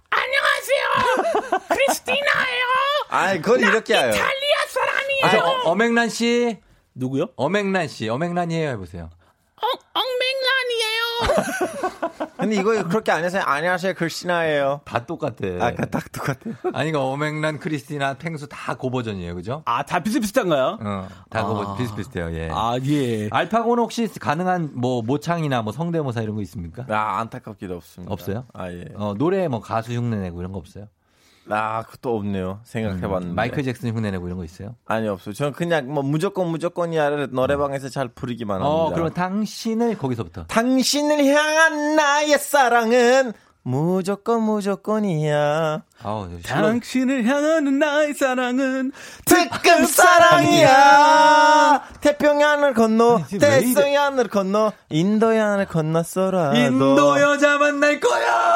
안녕하세요. *laughs* 크리스티나예요. 아, 그건 이렇게 해요. 이탈리아 사람이에요. 아, 어, 어맹란 씨. 누구요? 어맹란 씨. 어맹란이에요 해보세요. 어, 엉맹란이에요. *laughs* 근데 이거 그렇게 안 해서 안녕하세요 크리스티나예요. 다 똑같아. 아, 다 똑같아. *laughs* 아니, 그 오맹란 크리스티나 탱수 다 고버전이에요, 그죠? 아, 다 비슷비슷한가요? 어, 다 아. 고버 비슷비슷해요. 예. 아, 예. 알파고는 혹시 가능한 뭐 모창이나 뭐 성대모사 이런 거 있습니까? 아, 안타깝게도 없습니다. 없어요? 아, 예. 어, 노래 뭐 가수 흉내 내고 이런 거 없어요? 아, 그것도 없네요. 생각해봤는데. 음, 마이클 잭슨 흉내 내고 이런 거 있어요? 아니, 없어요. 저는 그냥 뭐 무조건 무조건이야를 노래방에서 잘 부르기만 합니다. 어, 그러면 당신을 거기서부터. 당신을 향한 나의 사랑은 무조건 무조건이야. 아우, 당신을 향하는 나의 사랑은 특급 사랑이야. 태평양을 건너, 대서양을 건너, 인도양을 건넜어라. 인도 여자 만날 거야!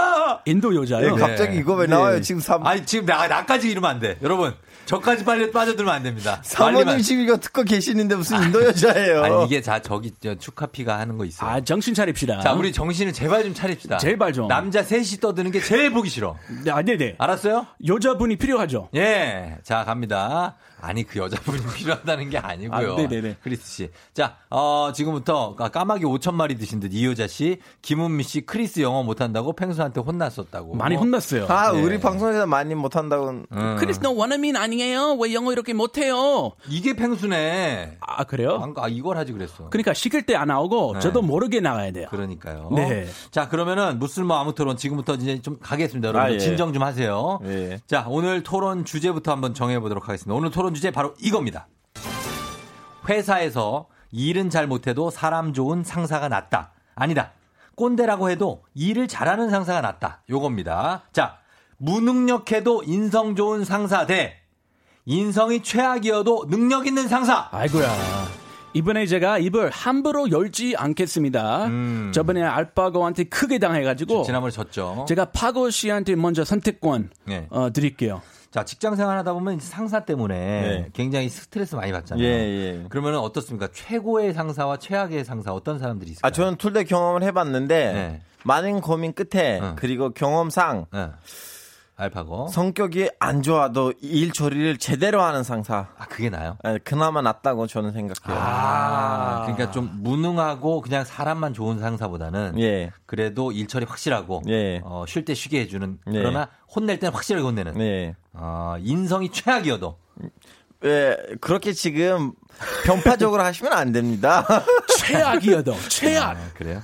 인도 여자요? 네, 갑자기 이거 왜 나와요? 지금 삼... 아니, 지금 나, 나까지 이러면 안 돼. 여러분, 저까지 빨리 빠져들면 안 됩니다. 사모님 지금 이거 듣고 계시는데 무슨 인도 여자예요? 아니, 이게 자, 저기, 저, 축하피가 하는 거 있어요. 아, 정신 차립시다. 자, 우리 정신을 제발 좀 차립시다. 제발 좀. 남자 셋이 떠드는 게 제일 보기 싫어. 아, 네네. 알았어요? 여자분이 필요하죠. 예. 자, 갑니다. 아니, 그 여자분이 *laughs* 필요하다는 게 아니고요. 아, 네네네. 크리스 씨. 자, 어, 지금부터 까마귀 5천 마리 드신 듯 이효자 씨, 김은미 씨, 크리스 영어 못한다고 펭수한테 혼났었다고. 많이 혼났어요. 아, 네. 우리 방송에서 많이 못한다고. 음. 크리스 너 원어민 아니에요? 왜 영어 이렇게 못해요? 이게 펭수네. 아, 그래요? 아, 이걸 하지 그랬어. 그러니까 시킬 때 안 나오고 네. 저도 모르게 나가야 돼요. 그러니까요. 네. 자, 그러면은 무슬모 아무 토론 지금부터 이제 좀 가겠습니다. 여러분 아, 예. 진정 좀 하세요. 예. 자, 오늘 토론 주제부터 한번 정해 보도록 하겠습니다. 오늘 토론 주제 바로 이겁니다. 회사에서 일은 잘 못해도 사람 좋은 상사가 낫다. 아니다. 꼰대라고 해도 일을 잘하는 상사가 낫다. 요겁니다. 자, 무능력해도 인성 좋은 상사 대 인성이 최악이어도 능력 있는 상사. 아이고야. 이번에 제가 입을 함부로 열지 않겠습니다. 음. 저번에 알파고한테 크게 당해가지고 지난번에 졌죠. 제가 파고 씨한테 먼저 선택권 네. 어, 드릴게요. 자, 직장 생활 하다 보면 상사 때문에 네. 굉장히 스트레스 많이 받잖아요. 예, 예. 그러면 어떻습니까? 최고의 상사와 최악의 상사 어떤 사람들이 있을까요? 아, 저는 둘 다 경험을 해봤는데, 네. 많은 고민 끝에, 응. 그리고 경험상, 네. 알파고. 성격이 안 좋아도 일 처리를 제대로 하는 상사. 아, 그게 나요? 아, 그나마 낫다고 저는 생각해요. 아, 그러니까 좀 무능하고 그냥 사람만 좋은 상사보다는 예. 그래도 일 처리 확실하고 예. 어, 쉴 때 쉬게 해주는 예. 그러나 혼낼 때는 확실하게 혼내는 네. 어, 인성이 최악이어도 예, 그렇게 지금 *laughs* 편파적으로 하시면 안 됩니다. 최악이어도 최악. 아, 그래요?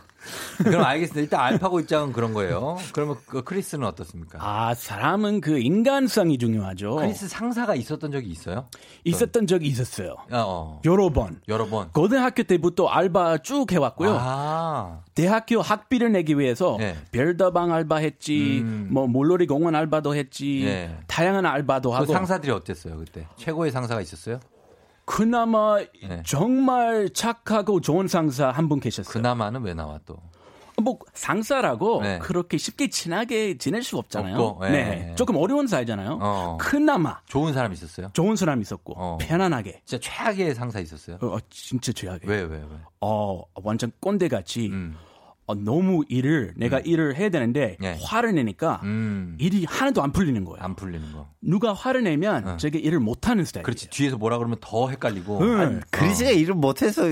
그럼 알겠습니다. 일단 알파고 입장은 그런 거예요. 그러면 그 크리스는 어떻습니까? 아 사람은 그 인간성이 중요하죠. 크리스 상사가 있었던 적이 있어요? 있었던 적이 있었어요. 어, 어. 여러 번. 여러 번. 고등학교 때부터 알바 쭉 해왔고요. 아, 대학교 학비를 내기 위해서 네. 별다방 알바했지, 음. 뭐 물놀이 공원 알바도 했지, 네. 다양한 알바도 그 하고. 상사들이 어땠어요 그때? 최고의 상사가 있었어요? 그나마 네. 정말 착하고 좋은 상사 한 분 계셨어요. 그나마는 왜 나와 또? 뭐 상사라고 네. 그렇게 쉽게 친하게 지낼 수 없잖아요. 없고, 예. 네, 조금 어려운 사이잖아요. 어. 그나마 좋은 사람 있었어요? 좋은 사람 있었고 어. 편안하게. 진짜 최악의 상사 있었어요? 어, 진짜 최악에. 왜, 왜, 왜? 어, 완전 꼰대 같이 음. 어, 너무 일을 내가 일을 해야 되는데 네. 화를 내니까 음. 일이 하나도 안 풀리는 거예요. 안 풀리는 거. 누가 화를 내면 어. 저게 일을 못 하는 스타일. 그렇지. 뒤에서 뭐라 그러면 더 헷갈리고. 응. 아니, 그리스가 일을 못 해서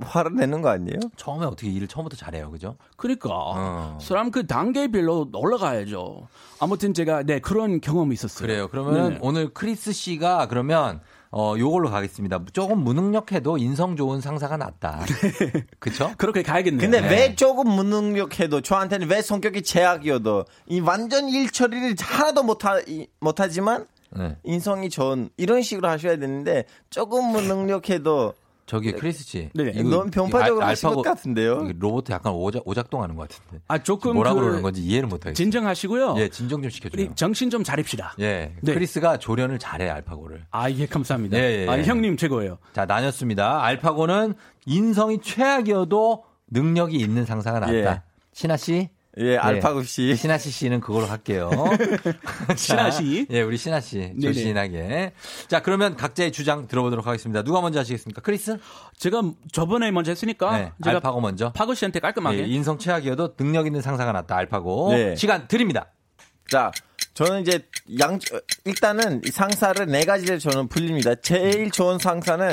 화를 내는 거 아니에요? 처음에 어떻게 일을 처음부터 잘해요, 그죠? 그러니까 어. 사람 그 단계별로 올라가야죠. 아무튼 제가 네 그런 경험이 있었어요. 그래요. 그러면 네네. 오늘 크리스 씨가 그러면 어 요걸로 가겠습니다. 조금 무능력해도 인성 좋은 상사가 낫다. *laughs* 그쵸? 그렇게 가야겠네요. 근데 네. 왜 조금 무능력해도 저한테는 왜 성격이 제약이어도 이 완전 일 처리를 하나도 못하, 이- 못하지만 네. 인성이 좋은 이런 식으로 하셔야 되는데 조금 무능력해도 저기 크리스 씨. 네. 이거- 너무 편파적으로 알- 하신 것 같은데요? 로봇 약간 오작, 오작동하는 것 같은데. 아 조금 뭐라 그 그러는 건지 이해를 못 하겠어요. 진정하시고요. 예, 진정 좀 시켜줘요. 우리 정신 좀 차립시다. 예, 네. 크리스가 조련을 잘해 알파고를. 아, 예, 감사합니다. 예, 예, 아, 예. 형님 최고예요. 자 나뉘었습니다. 알파고는 인성이 최악이어도 능력이 있는 상사가 낫다. 예. 신하 씨. 예, 알파고 씨. 신하 씨 씨는 그걸로 할게요. 신하 자, 씨. 예, 우리 신하 씨. 조신하게. 자, 그러면 각자의 주장 들어보도록 하겠습니다. 누가 먼저 하시겠습니까? 크리스? 제가 저번에 먼저 했으니까 네, 제가 알파고 먼저. 파고 씨한테 깔끔하게 예, 인성 최악이어도 능력 있는 상사가 낫다. 알파고. 네. 시간 드립니다. 자, 저는 이제 양 일단은 이 상사를 네 가지를 저는 불립니다. 제일 좋은 상사는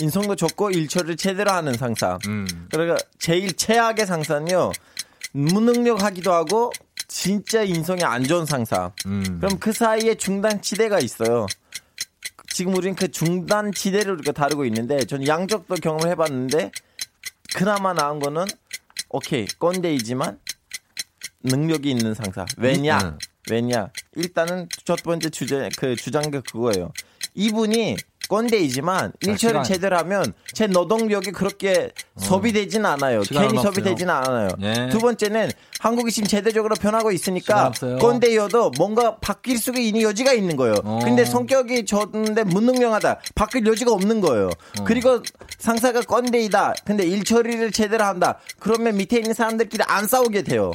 인성도 좋고 일처리를 제대로 하는 상사. 음. 그러니까 제일 최악의 상사는요. 무능력하기도 하고 진짜 인성이 안 좋은 상사. 음. 그럼 그 사이에 중단 지대가 있어요. 지금 우리는 그 중단 지대를 우리가 다루고 있는데 저는 양쪽도 경험을 해봤는데 그나마 나은 거는 오케이 꼰대이지만 능력이 있는 상사. 왜냐? 음. 왜냐? 일단은 첫 번째 주제 그 주장가 그거예요. 이분이 꼰대이지만 일처를 아, 제대로 하면 제 노동력이 그렇게 어. 소비되지는 않아요. 괜히 소비되지는 않아요. 예. 두 번째는 한국이 지금 제대적으로 변하고 있으니까 꼰대여도 뭔가 바뀔 수 있는 여지가 있는 거예요. 어. 근데 성격이 좋은데 무능력하다. 바뀔 여지가 없는 거예요. 어. 그리고 상사가 꼰대이다. 근데 일 처리를 제대로 한다. 그러면 밑에 있는 사람들끼리 안 싸우게 돼요.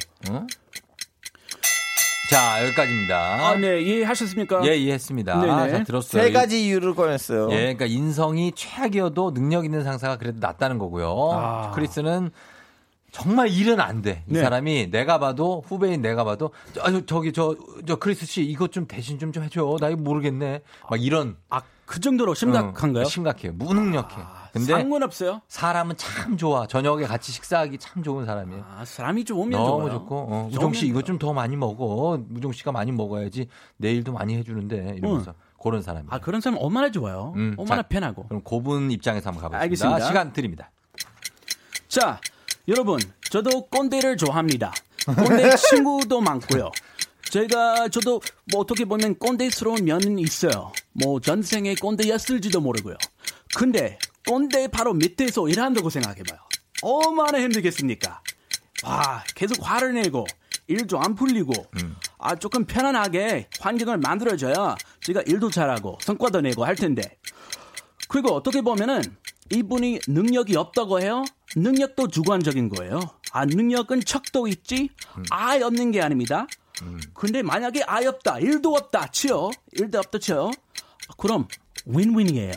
어? 자, 여기까지입니다. 아, 네. 이해하셨습니까? 예, 이해했습니다. 네네. 자, 들었어요. 세 가지 이유를 꺼냈어요. 예, 그러니까 인성이 최악이어도 능력 있는 상사가 그래도 낫다는 거고요. 아. 크리스는 정말 일은 안 돼. 이 네. 사람이 내가 봐도 후배인 내가 봐도 아, 저기 저 저 크리스 씨 이것 좀 대신 좀 좀 해줘. 나 이거 모르겠네. 막 이런. 아, 그 정도로 심각한가요? 어, 심각해요. 무능력해. 아. 근데 상관없어요. 사람은 참 좋아. 저녁에 같이 식사하기 참 좋은 사람이에요. 아, 사람이 좋으면 너무 좋아요. 좋고. 어, 우정 씨 이거 좀 더 많이 먹어. 우정 씨가 많이 먹어야지 내일도 많이 해주는데 이러면서. 응. 그런 사람이. 아 그런 사람 얼마나 좋아요. 음, 얼마나 자, 편하고. 그럼 고분 입장에서 한번 가보겠습니다. 알겠습니다. 시간 드립니다. 자, 여러분, 저도 꼰대를 좋아합니다. 꼰대 *laughs* 친구도 많고요. 제가 저도 뭐 어떻게 보면 꼰대스러운 면은 있어요. 뭐 전생에 꼰대였을지도 모르고요. 근데 꼰대 바로 밑에서 일한다고 생각해봐요. 얼마나 힘들겠습니까? 와, 계속 화를 내고 일도 안 풀리고 음. 아 조금 편안하게 환경을 만들어줘야 제가 일도 잘하고 성과도 내고 할 텐데 그리고 어떻게 보면은 이분이 능력이 없다고 해요. 능력도 주관적인 거예요. 아 능력은 척도 있지 음. 아예 없는 게 아닙니다. 음. 근데 만약에 아예 없다 일도 없다 치요 일도 없다 치요 그럼 윈윈이에요.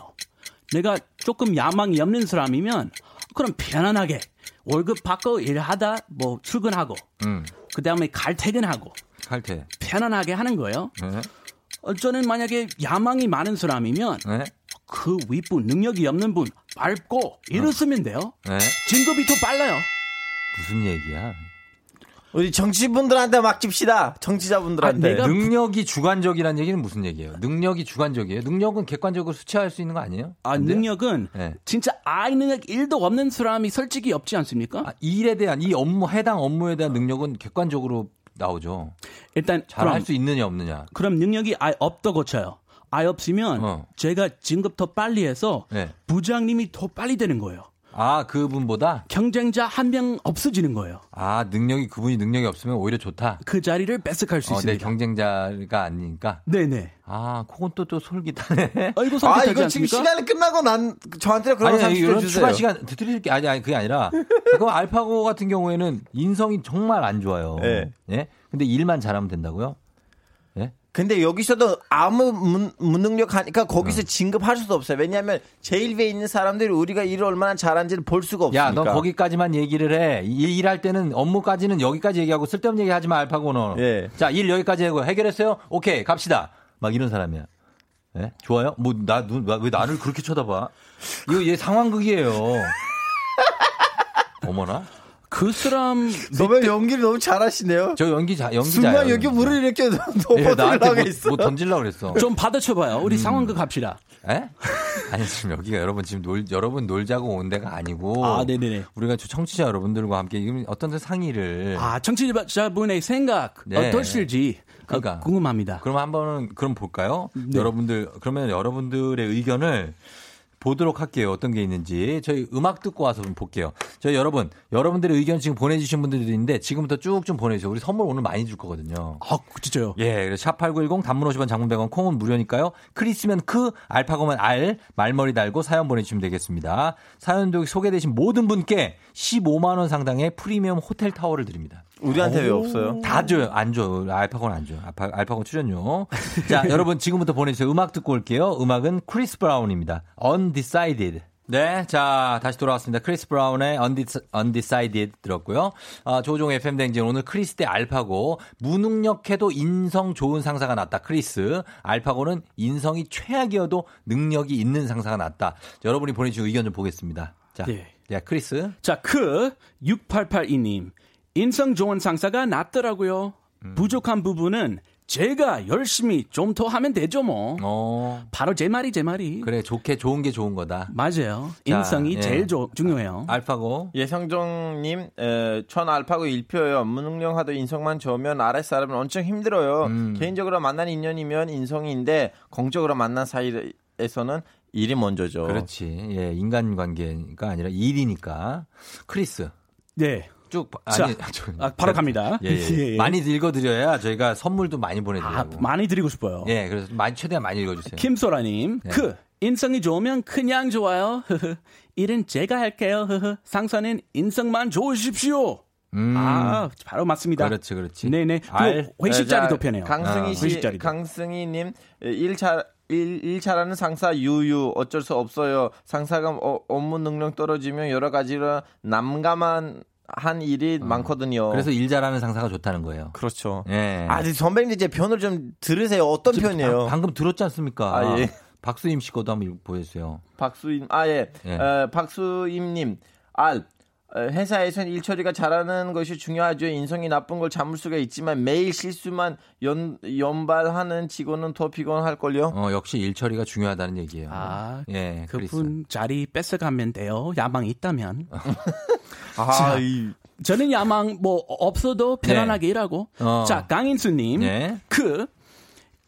내가 조금 야망이 없는 사람이면 그럼 편안하게 월급 받고 일하다 뭐 출근하고 음. 그 다음에 갈퇴근하고 갈퇴 편안하게 하는 거예요. 네. 어, 저는 만약에 야망이 많은 사람이면 네. 그 윗분 능력이 없는 분 밟고 일을 쓰면 돼요. 네. 진급이 더 빨라요. 무슨 얘기야? 우리 정치분들한테 맡깁시다. 정치자분들한테. 아, 능력이 주관적이라는 얘기는 무슨 얘기예요? 능력이 주관적이에요? 능력은 객관적으로 수치할 수 있는 거 아니에요? 아, 능력은 네. 진짜 아이 능력 1도 없는 사람이 솔직히 없지 않습니까? 아, 일에 대한 이 업무 해당 업무에 대한 능력은 객관적으로 나오죠. 일단 잘할 수 있느냐 없느냐. 그럼 능력이 아예 없다 고 쳐요. 아예 없으면 어. 제가 진급 더 빨리 해서 네. 부장님이 더 빨리 되는 거예요. 아, 그분보다? 경쟁자 한 명 없어지는 거예요. 아, 능력이, 그분이 능력이 없으면 오히려 좋다? 그 자리를 뺏어갈 수 어, 있습니다. 네, 경쟁자가 아니니까? 네네. 아, 그건 또, 또 솔깃하네. 아, 이거 아, 이거 지금 시간이 끝나고 난, 저한테 그런 거 이런 추가 시간 드릴 게, 아니, 아니, 그게 아니라, 그거 알파고 같은 경우에는 인성이 정말 안 좋아요. 네. 예? 근데 일만 잘하면 된다고요? 근데 여기서도 아무 문, 무능력 하니까 거기서 어. 진급할 수도 없어요. 왜냐하면 제일 위에 있는 사람들이 우리가 일을 얼마나 잘하는지를 볼 수가 없으니까. 야, 너 거기까지만 얘기를 해. 일, 일할 때는 업무까지는 여기까지 얘기하고 쓸데없는 얘기 하지 마, 알파고는. 예. 자, 일 여기까지 하고 해결했어요? 오케이, 갑시다. 막 이런 사람이야. 예? 좋아요? 뭐, 나, 왜 나를 그렇게 쳐다봐? 이거 얘 상황극이에요. *laughs* 어머나? 그 사람 너무 연기를 너무 잘하시네요. 저 연기 자 연기 잘. 순간 여기 물을 이렇게 넘어들려고 *laughs* 예, 했어. 뭐, 뭐 던질라 그랬어. 좀 받아쳐봐요. 우리 음. 상황극 합시다. 에? *laughs* 아니 지금 여기가 여러분 지금 놀 여러분 놀자고 온 데가 아니고. 아 네네네. 우리가 청취자 여러분들과 함께 어떤 상의를. 아 청취자분의 생각 네. 어떠실지. 그러니까 궁금합니다. 그럼 한번은 그럼 볼까요? 네. 여러분들 그러면 여러분들의 의견을 보도록 할게요. 어떤 게 있는지. 저희 음악 듣고 와서 좀 볼게요. 저희 여러분, 여러분들의 의견 지금 보내주신 분들도 있는데 지금부터 쭉 좀 보내주세요. 우리 선물 오늘 많이 줄 거거든요. 아, 진짜요? 예. 샵8910 단문 50원 장문 100원 콩은 무료니까요. 크리스면 크, 알파고면 알, 말머리 달고 사연 보내주시면 되겠습니다. 사연도 소개되신 모든 분께 15만원 상당의 프리미엄 호텔 타월을 드립니다. 우리한테 왜 없어요? 다 줘요. 안 줘. 알파고는 안 줘요. 알파, 알파고 출연료. *laughs* 자, 여러분 지금부터 보내주세요. 음악 듣고 올게요. 음악은 크리스 브라운입니다. Undecided. 네, 자 다시 돌아왔습니다. 크리스 브라운의 Undecided 들었고요. 아, 조우종의 FM 대행진 오늘 크리스 대 알파고 무능력해도 인성 좋은 상사가 낫다. 크리스 알파고는 인성이 최악이어도 능력이 있는 상사가 낫다. 여러분이 보내주신 의견 좀 보겠습니다. 자, 네, 네 크리스. 자, 크 6882님 인성 좋은 상사가 낫더라고요. 음. 부족한 부분은 제가 열심히 좀 더 하면 되죠, 뭐. 어. 바로 제 말이 제 말이. 그래, 좋게 좋은 게 좋은 거다. 맞아요. 인성이 자, 예. 제일 조, 중요해요. 알파고. 예성정님, 에, 천 알파고 1표예요. 무능력하도 인성만 좋으면 아랫사람은 엄청 힘들어요. 음. 개인적으로 만난 인연이면 인성인데 공적으로 만난 사이에서는 일이 먼저죠. 그렇지. 예, 인간관계가 아니라 일이니까. 크리스. 네. 쭉 아니 자, 아, 바로 갑니다. 예, 예. 예, 예. 많이 읽어드려야 저희가 선물도 많이 보내드려요. 아, 많이 드리고 싶어요. 예, 그래서 많이 최대한 많이 읽어주세요. 김소라님, 네. 그 인성이 좋으면 그냥 좋아요. 일은 제가 할게요. 상사는 인성만 좋으십시오. 음. 아, 바로 맞습니다. 그렇지, 그렇지. 네네. 알, 회식 자리도 편해요. 강승희 아, 씨, 강승희님, 일차 일, 일 잘하는 상사 유유 어쩔 수 없어요. 상사가 어, 업무 능력 떨어지면 여러 가지로 남감한 한 일이 어. 많거든요. 그래서 일 잘하는 상사가 좋다는 거예요. 그렇죠. 예. 아, 선배님 이제 편을 좀 들으세요. 어떤 편이에요? 방, 금 들었지 않습니까? 아, 예. 박수임 씨 것도 한번 보여주세요. 박수임, 아, 예. 예. 어, 박수임님, 알. 회사에서는 일 처리가 잘하는 것이 중요하죠. 인성이 나쁜 걸 참을 수가 있지만 매일 실수만 연, 연발하는 직원은 더 피곤할걸요. 어, 역시 일 처리가 중요하다는 얘기예요. 아, 예. 그분 크리스. 자리 뺏어가면 돼요. 야망 있다면. *laughs* 아, 자, 이... 저는 야망 뭐 없어도 편안하게 네. 일하고. 어. 자, 강인수님. 네. 그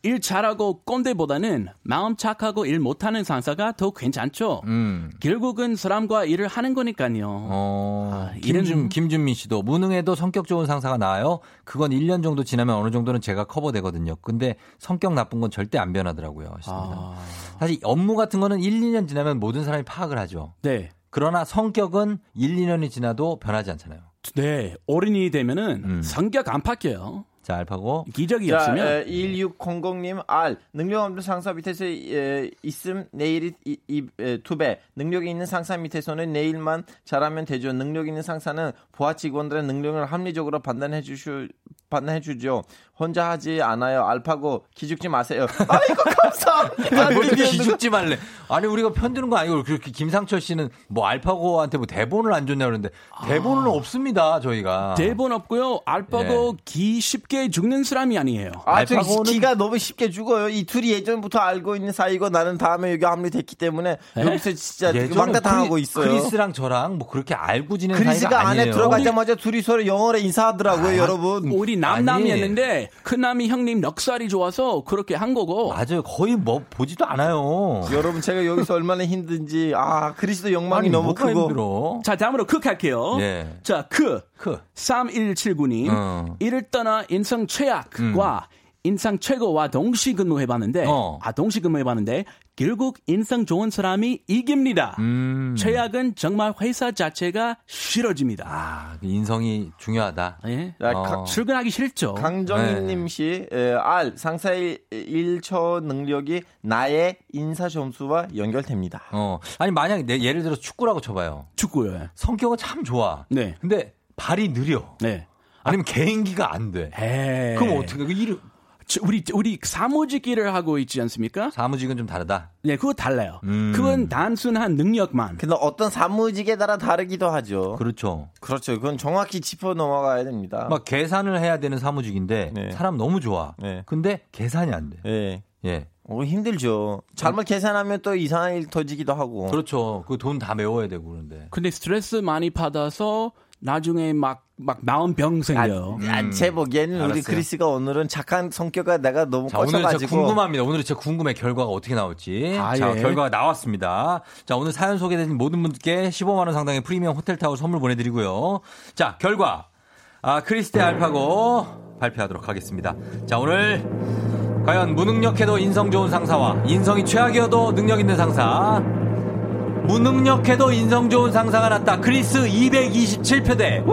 일 잘하고 꼰대보다는 마음 착하고 일 못하는 상사가 더 괜찮죠. 음. 결국은 사람과 일을 하는 거니까요. 어, 아, 김준, 김준민 씨도 무능해도 성격 좋은 상사가 나아요. 그건 1년 정도 지나면 어느 정도는 제가 커버되거든요. 근데 성격 나쁜 건 절대 안 변하더라고요. 아. 사실 업무 같은 거는 1, 2년 지나면 모든 사람이 파악을 하죠. 네. 그러나 성격은 1, 2년이 지나도 변하지 않잖아요. 네. 어른이 되면은 음. 성격 안 바뀌어요. 자, 알파고. 기적이 자, 없으면. 1600님, 알. 능력 없는 상사 밑에서 에, 있음 내일이 이, 이, 에, 두 배. 능력이 있는 상사 밑에서는 내일만 잘하면 되죠. 능력 있는 상사는 부하 직원들의 능력을 합리적으로 판단해 주실 판단해 주죠. 혼자 하지 않아요. 알파고 기죽지 마세요. *laughs* 아이고 감사합니다. 뭘 기죽지 말래. 아니 우리가 편드는 거 아니고 그렇게 김상철 씨는 뭐 알파고한테 뭐 대본을 안 줬냐 그러는데 대본은 아. 없습니다 저희가. 대본 없고요. 알파고 예. 기 쉽게 죽는 사람이 아니에요. 아, 알파고는 기가 너무 쉽게 죽어요. 이 둘이 예전부터 알고 있는 사이고 나는 다음에 여기 합류됐기 때문에 네? 여기서 진짜 왕따 당하고 있어요. 크리스랑 저랑 뭐 그렇게 알고 지낸 사이가 아니에요. 크리스가 안에 들어가자마자 둘이 서로 영어로 인사하더라고요, 아, 여러분. 우리 남남이었는데 큰 남이 형님 넉살이 좋아서 그렇게 한 거고. 맞아요. 거의 뭐 보지도 않아요. 여러분 제가 여기서 얼마나 힘든지 아 그리스도 영광이 아니, 너무 크고. 힘들어. 자 다음으로 크 할게요. 네. 자 크. 크. 3179님 어. 이를 떠나 인성 최악과 음. 인성 최고와 동시 근무해봤는데, 어. 아, 동시 근무해봤는데, 결국 인상 좋은 사람이 이깁니다. 음. 최악은 정말 회사 자체가 싫어집니다. 아, 그 인성이 중요하다. 예. 어. 출근하기 싫죠. 강정희님 네. 씨, 에, R, 상사의 일처 능력이 나의 인사 점수와 연결됩니다. 어. 아니, 만약 내, 예를 들어 축구라고 쳐봐요. 축구요. 성격은 참 좋아. 네. 근데 발이 느려. 네. 아니면 개인기가 안 돼. 에이. 그럼 어떻게, 그 일, 우리 우리 사무직 일을 하고 있지 않습니까? 사무직은 좀 다르다. 네, 그거 달라요. 음. 그건 단순한 능력만. 근데 어떤 사무직에 따라 다르기도 하죠. 그렇죠. 그렇죠. 그건 정확히 짚어 넘어가야 됩니다. 막 계산을 해야 되는 사무직인데 네. 사람 너무 좋아. 네. 근데 계산이 안 돼. 네. 예. 어, 힘들죠. 잘못 계산하면 또 이상한 일 터지기도 하고. 그렇죠. 그 돈 다 메워야 되고 그런데. 근데 스트레스 많이 받아서 나중에 막, 막 마음 병 생겨요. 아, 음. 제 보기에는 알았어요. 우리 크리스가 오늘은 착한 성격가 내가 너무 자, 오늘 진짜 궁금합니다. 오늘 진짜 궁금해 결과가 어떻게 나올지. 아, 자, 예. 결과가 나왔습니다. 자, 오늘 사연 소개된 모든 분께 15만 원 상당의 프리미엄 호텔 타워 선물 보내드리고요. 자, 결과. 아, 크리스테 알파고 발표하도록 하겠습니다. 자, 오늘 과연 무능력해도 인성 좋은 상사와 인성이 최악이어도 능력 있는 상사 무능력해도 인성 좋은 상사가 났다. 크리스 227표대.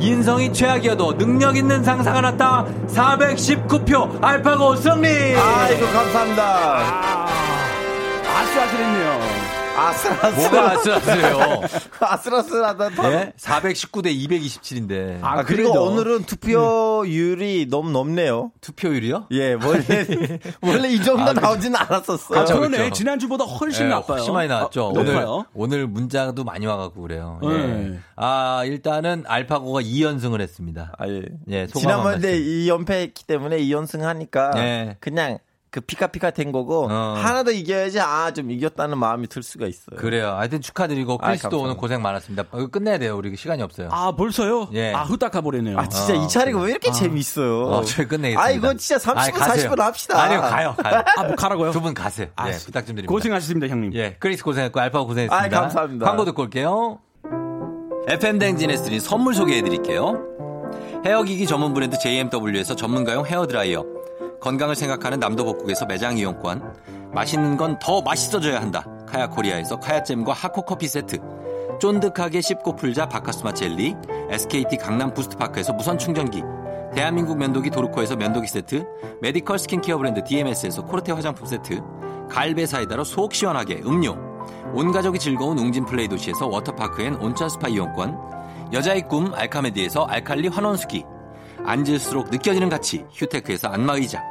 인성이 최악이어도 능력 있는 상사가 났다. 419표. 알파고 승리. 아이고 감사합니다. 아, 아슬아슬했네요. 아슬아슬. 뭐가 아슬아슬해요? *laughs* 아슬아슬하다. 예? 419대 227인데. 아, 아 그리고 오늘은 투표율이 음. 너무 높네요. 투표율이요? 예, 원래, *laughs* 원래 이 정도 아, 나오지는 않았었어요. 아, 그러네. 그렇죠. 지난주보다 훨씬 네, 나빠요. 훨씬 많이 나왔죠. 아, 오늘, 오늘 문자도 많이 와가고 그래요. 네. 예. 아, 일단은 알파고가 2연승을 했습니다. 아, 예. 예 지난번에 2연패했기 때문에 2연승 하니까. 예. 그냥 그 피카피카 된 거고 어. 하나 더 이겨야지 아 좀 이겼다는 마음이 들 수가 있어요. 그래요. 하여튼 축하드리고 크리스도 아, 오늘 고생 많았습니다. 이거 끝내야 돼요. 우리 시간이 없어요. 아 벌써요? 예. 아 후딱 가버리네요. 아 진짜 어. 이 차례가 왜 이렇게 아. 재밌어요? 어, 저희 끝내겠습니다. 아 이거 진짜 30분 40분 합시다. 아니요 가요 가요. 아뭐 가라고요? 두 분 가세요. 아, 예 부탁 좀 드립니다. 고생하셨습니다 형님. 예 크리스 고생했고 알파 고생했습니다. 아 감사합니다. 광고 듣고 올게요. FM 대행진에서 드린 선물 소개해드릴게요. 헤어기기 전문 브랜드 JMW에서 전문가용 헤어드라이어. 건강을 생각하는 남도복국에서 매장 이용권, 맛있는 건 더 맛있어져야 한다. 카야코리아에서 카야잼과 하코커피 세트, 쫀득하게 씹고 풀자 박카스맛 젤리, SKT 강남 부스트파크에서 무선 충전기, 대한민국 면도기 도르코에서 면도기 세트, 메디컬 스킨케어 브랜드 DMS에서 코르테 화장품 세트, 갈배 사이다로 속 시원하게 음료, 온 가족이 즐거운 웅진 플레이 도시에서 워터파크 and 온천 스파 이용권, 여자의 꿈 알카메디에서 알칼리 환원수기, 앉을수록 느껴지는 가치 휴테크에서 안마의자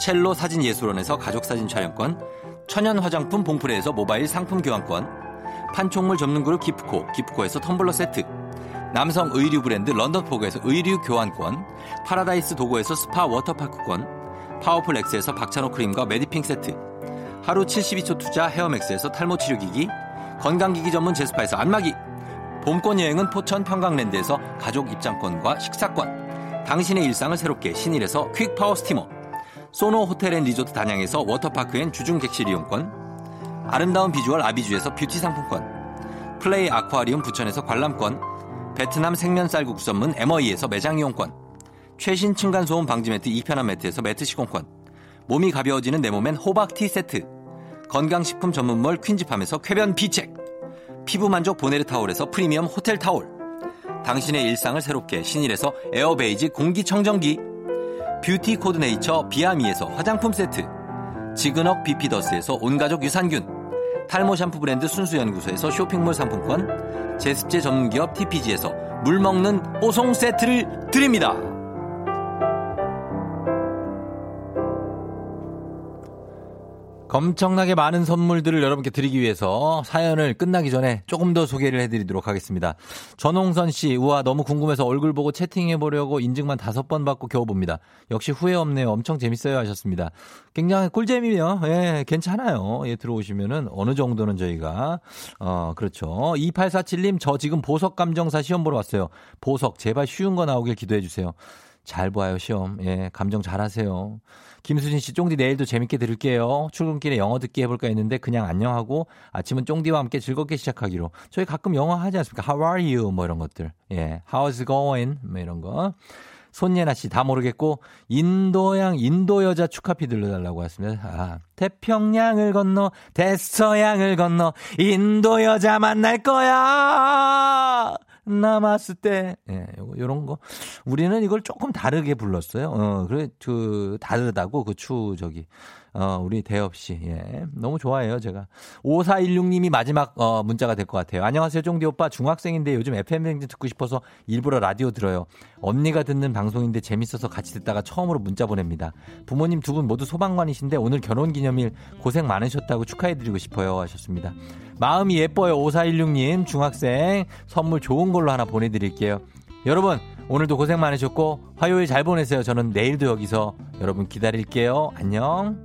첼로 사진예술원에서 가족사진 촬영권 천연 화장품 봉프레에서 모바일 상품 교환권 판촉물 전문 그룹 기프코 기프코에서 텀블러 세트 남성 의류 브랜드 런던포그에서 의류 교환권 파라다이스 도고에서 스파 워터파크권 파워풀 엑스에서 박찬호 크림과 메디핑 세트 하루 72초 투자 헤어맥스에서 탈모 치료기기 건강기기 전문 제스파에서 안마기 봄권 여행은 포천 평강랜드에서 가족 입장권과 식사권 당신의 일상을 새롭게 신일에서 퀵 파워 스티머 소노 호텔 앤 리조트 단양에서 워터파크 and 주중 객실 이용권 아름다운 비주얼 아비주에서 뷰티 상품권 플레이 아쿠아리움 부천에서 관람권 베트남 생면 쌀국수 전문 에머이에서 매장 이용권 최신 층간소음 방지 매트 이편한 매트에서 매트 시공권 몸이 가벼워지는 내 몸엔 호박 티 세트 건강식품 전문몰 퀸즈팜에서 쾌변 비책 피부 만족 보네르 타올에서 프리미엄 호텔 타올 당신의 일상을 새롭게 신일에서 에어베이지 공기청정기 뷰티 코드네이처 비아미에서 화장품 세트 지그넉 비피더스에서 온가족 유산균 탈모 샴푸 브랜드 순수연구소에서 쇼핑몰 상품권 제습제 전문기업 TPG에서 물먹는 뽀송 세트를 드립니다. 엄청나게 많은 선물들을 여러분께 드리기 위해서 사연을 끝나기 전에 조금 더 소개를 해드리도록 하겠습니다. 전홍선 씨, 우와, 너무 궁금해서 얼굴 보고 채팅해보려고 인증만 다섯 번 받고 겨우 봅니다. 역시 후회 없네요. 엄청 재밌어요. 하셨습니다. 굉장히 꿀잼이며, 예, 괜찮아요. 예, 들어오시면은 어느 정도는 저희가, 어, 그렇죠. 2847님, 저 지금 보석 감정사 시험 보러 왔어요. 보석, 제발 쉬운 거 나오길 기도해주세요. 잘 봐요, 시험. 예, 감정 잘 하세요. 김수진 씨, 쫑디 내일도 재밌게 들을게요. 출근길에 영어 듣기 해볼까 했는데 그냥 안녕하고 아침은 쫑디와 함께 즐겁게 시작하기로. 저희 가끔 영어 하지 않습니까? How are you? 뭐 이런 것들. 예. How's going? 뭐 이런 거. 손예나 씨, 다 모르겠고, 인도양, 인도 여자 축하피 들려달라고 했습니다. 아, 태평양을 건너, 대서양을 건너, 인도 여자 만날 거야! 때, 예, 요런 거. 우리는 이걸 조금 다르게 불렀어요. 어, 그래, 그, 다르다고, 그 추, 저기. 어, 우리 대엽 씨. 예. 너무 좋아해요, 제가. 5416님이 마지막 어, 문자가 될 것 같아요. 안녕하세요, 종디 오빠. 중학생인데 요즘 FM 행진 듣고 싶어서 일부러 라디오 들어요. 언니가 듣는 방송인데 재밌어서 같이 듣다가 처음으로 문자 보냅니다. 부모님 두 분 모두 소방관이신데 오늘 결혼 기념일 고생 많으셨다고 축하해드리고 싶어요. 하셨습니다. 마음이 예뻐요, 5416님. 중학생. 선물 좋은 걸로 하나 보내드릴게요. 여러분, 오늘도 고생 많으셨고 화요일 잘 보내세요. 저는 내일도 여기서 여러분 기다릴게요. 안녕.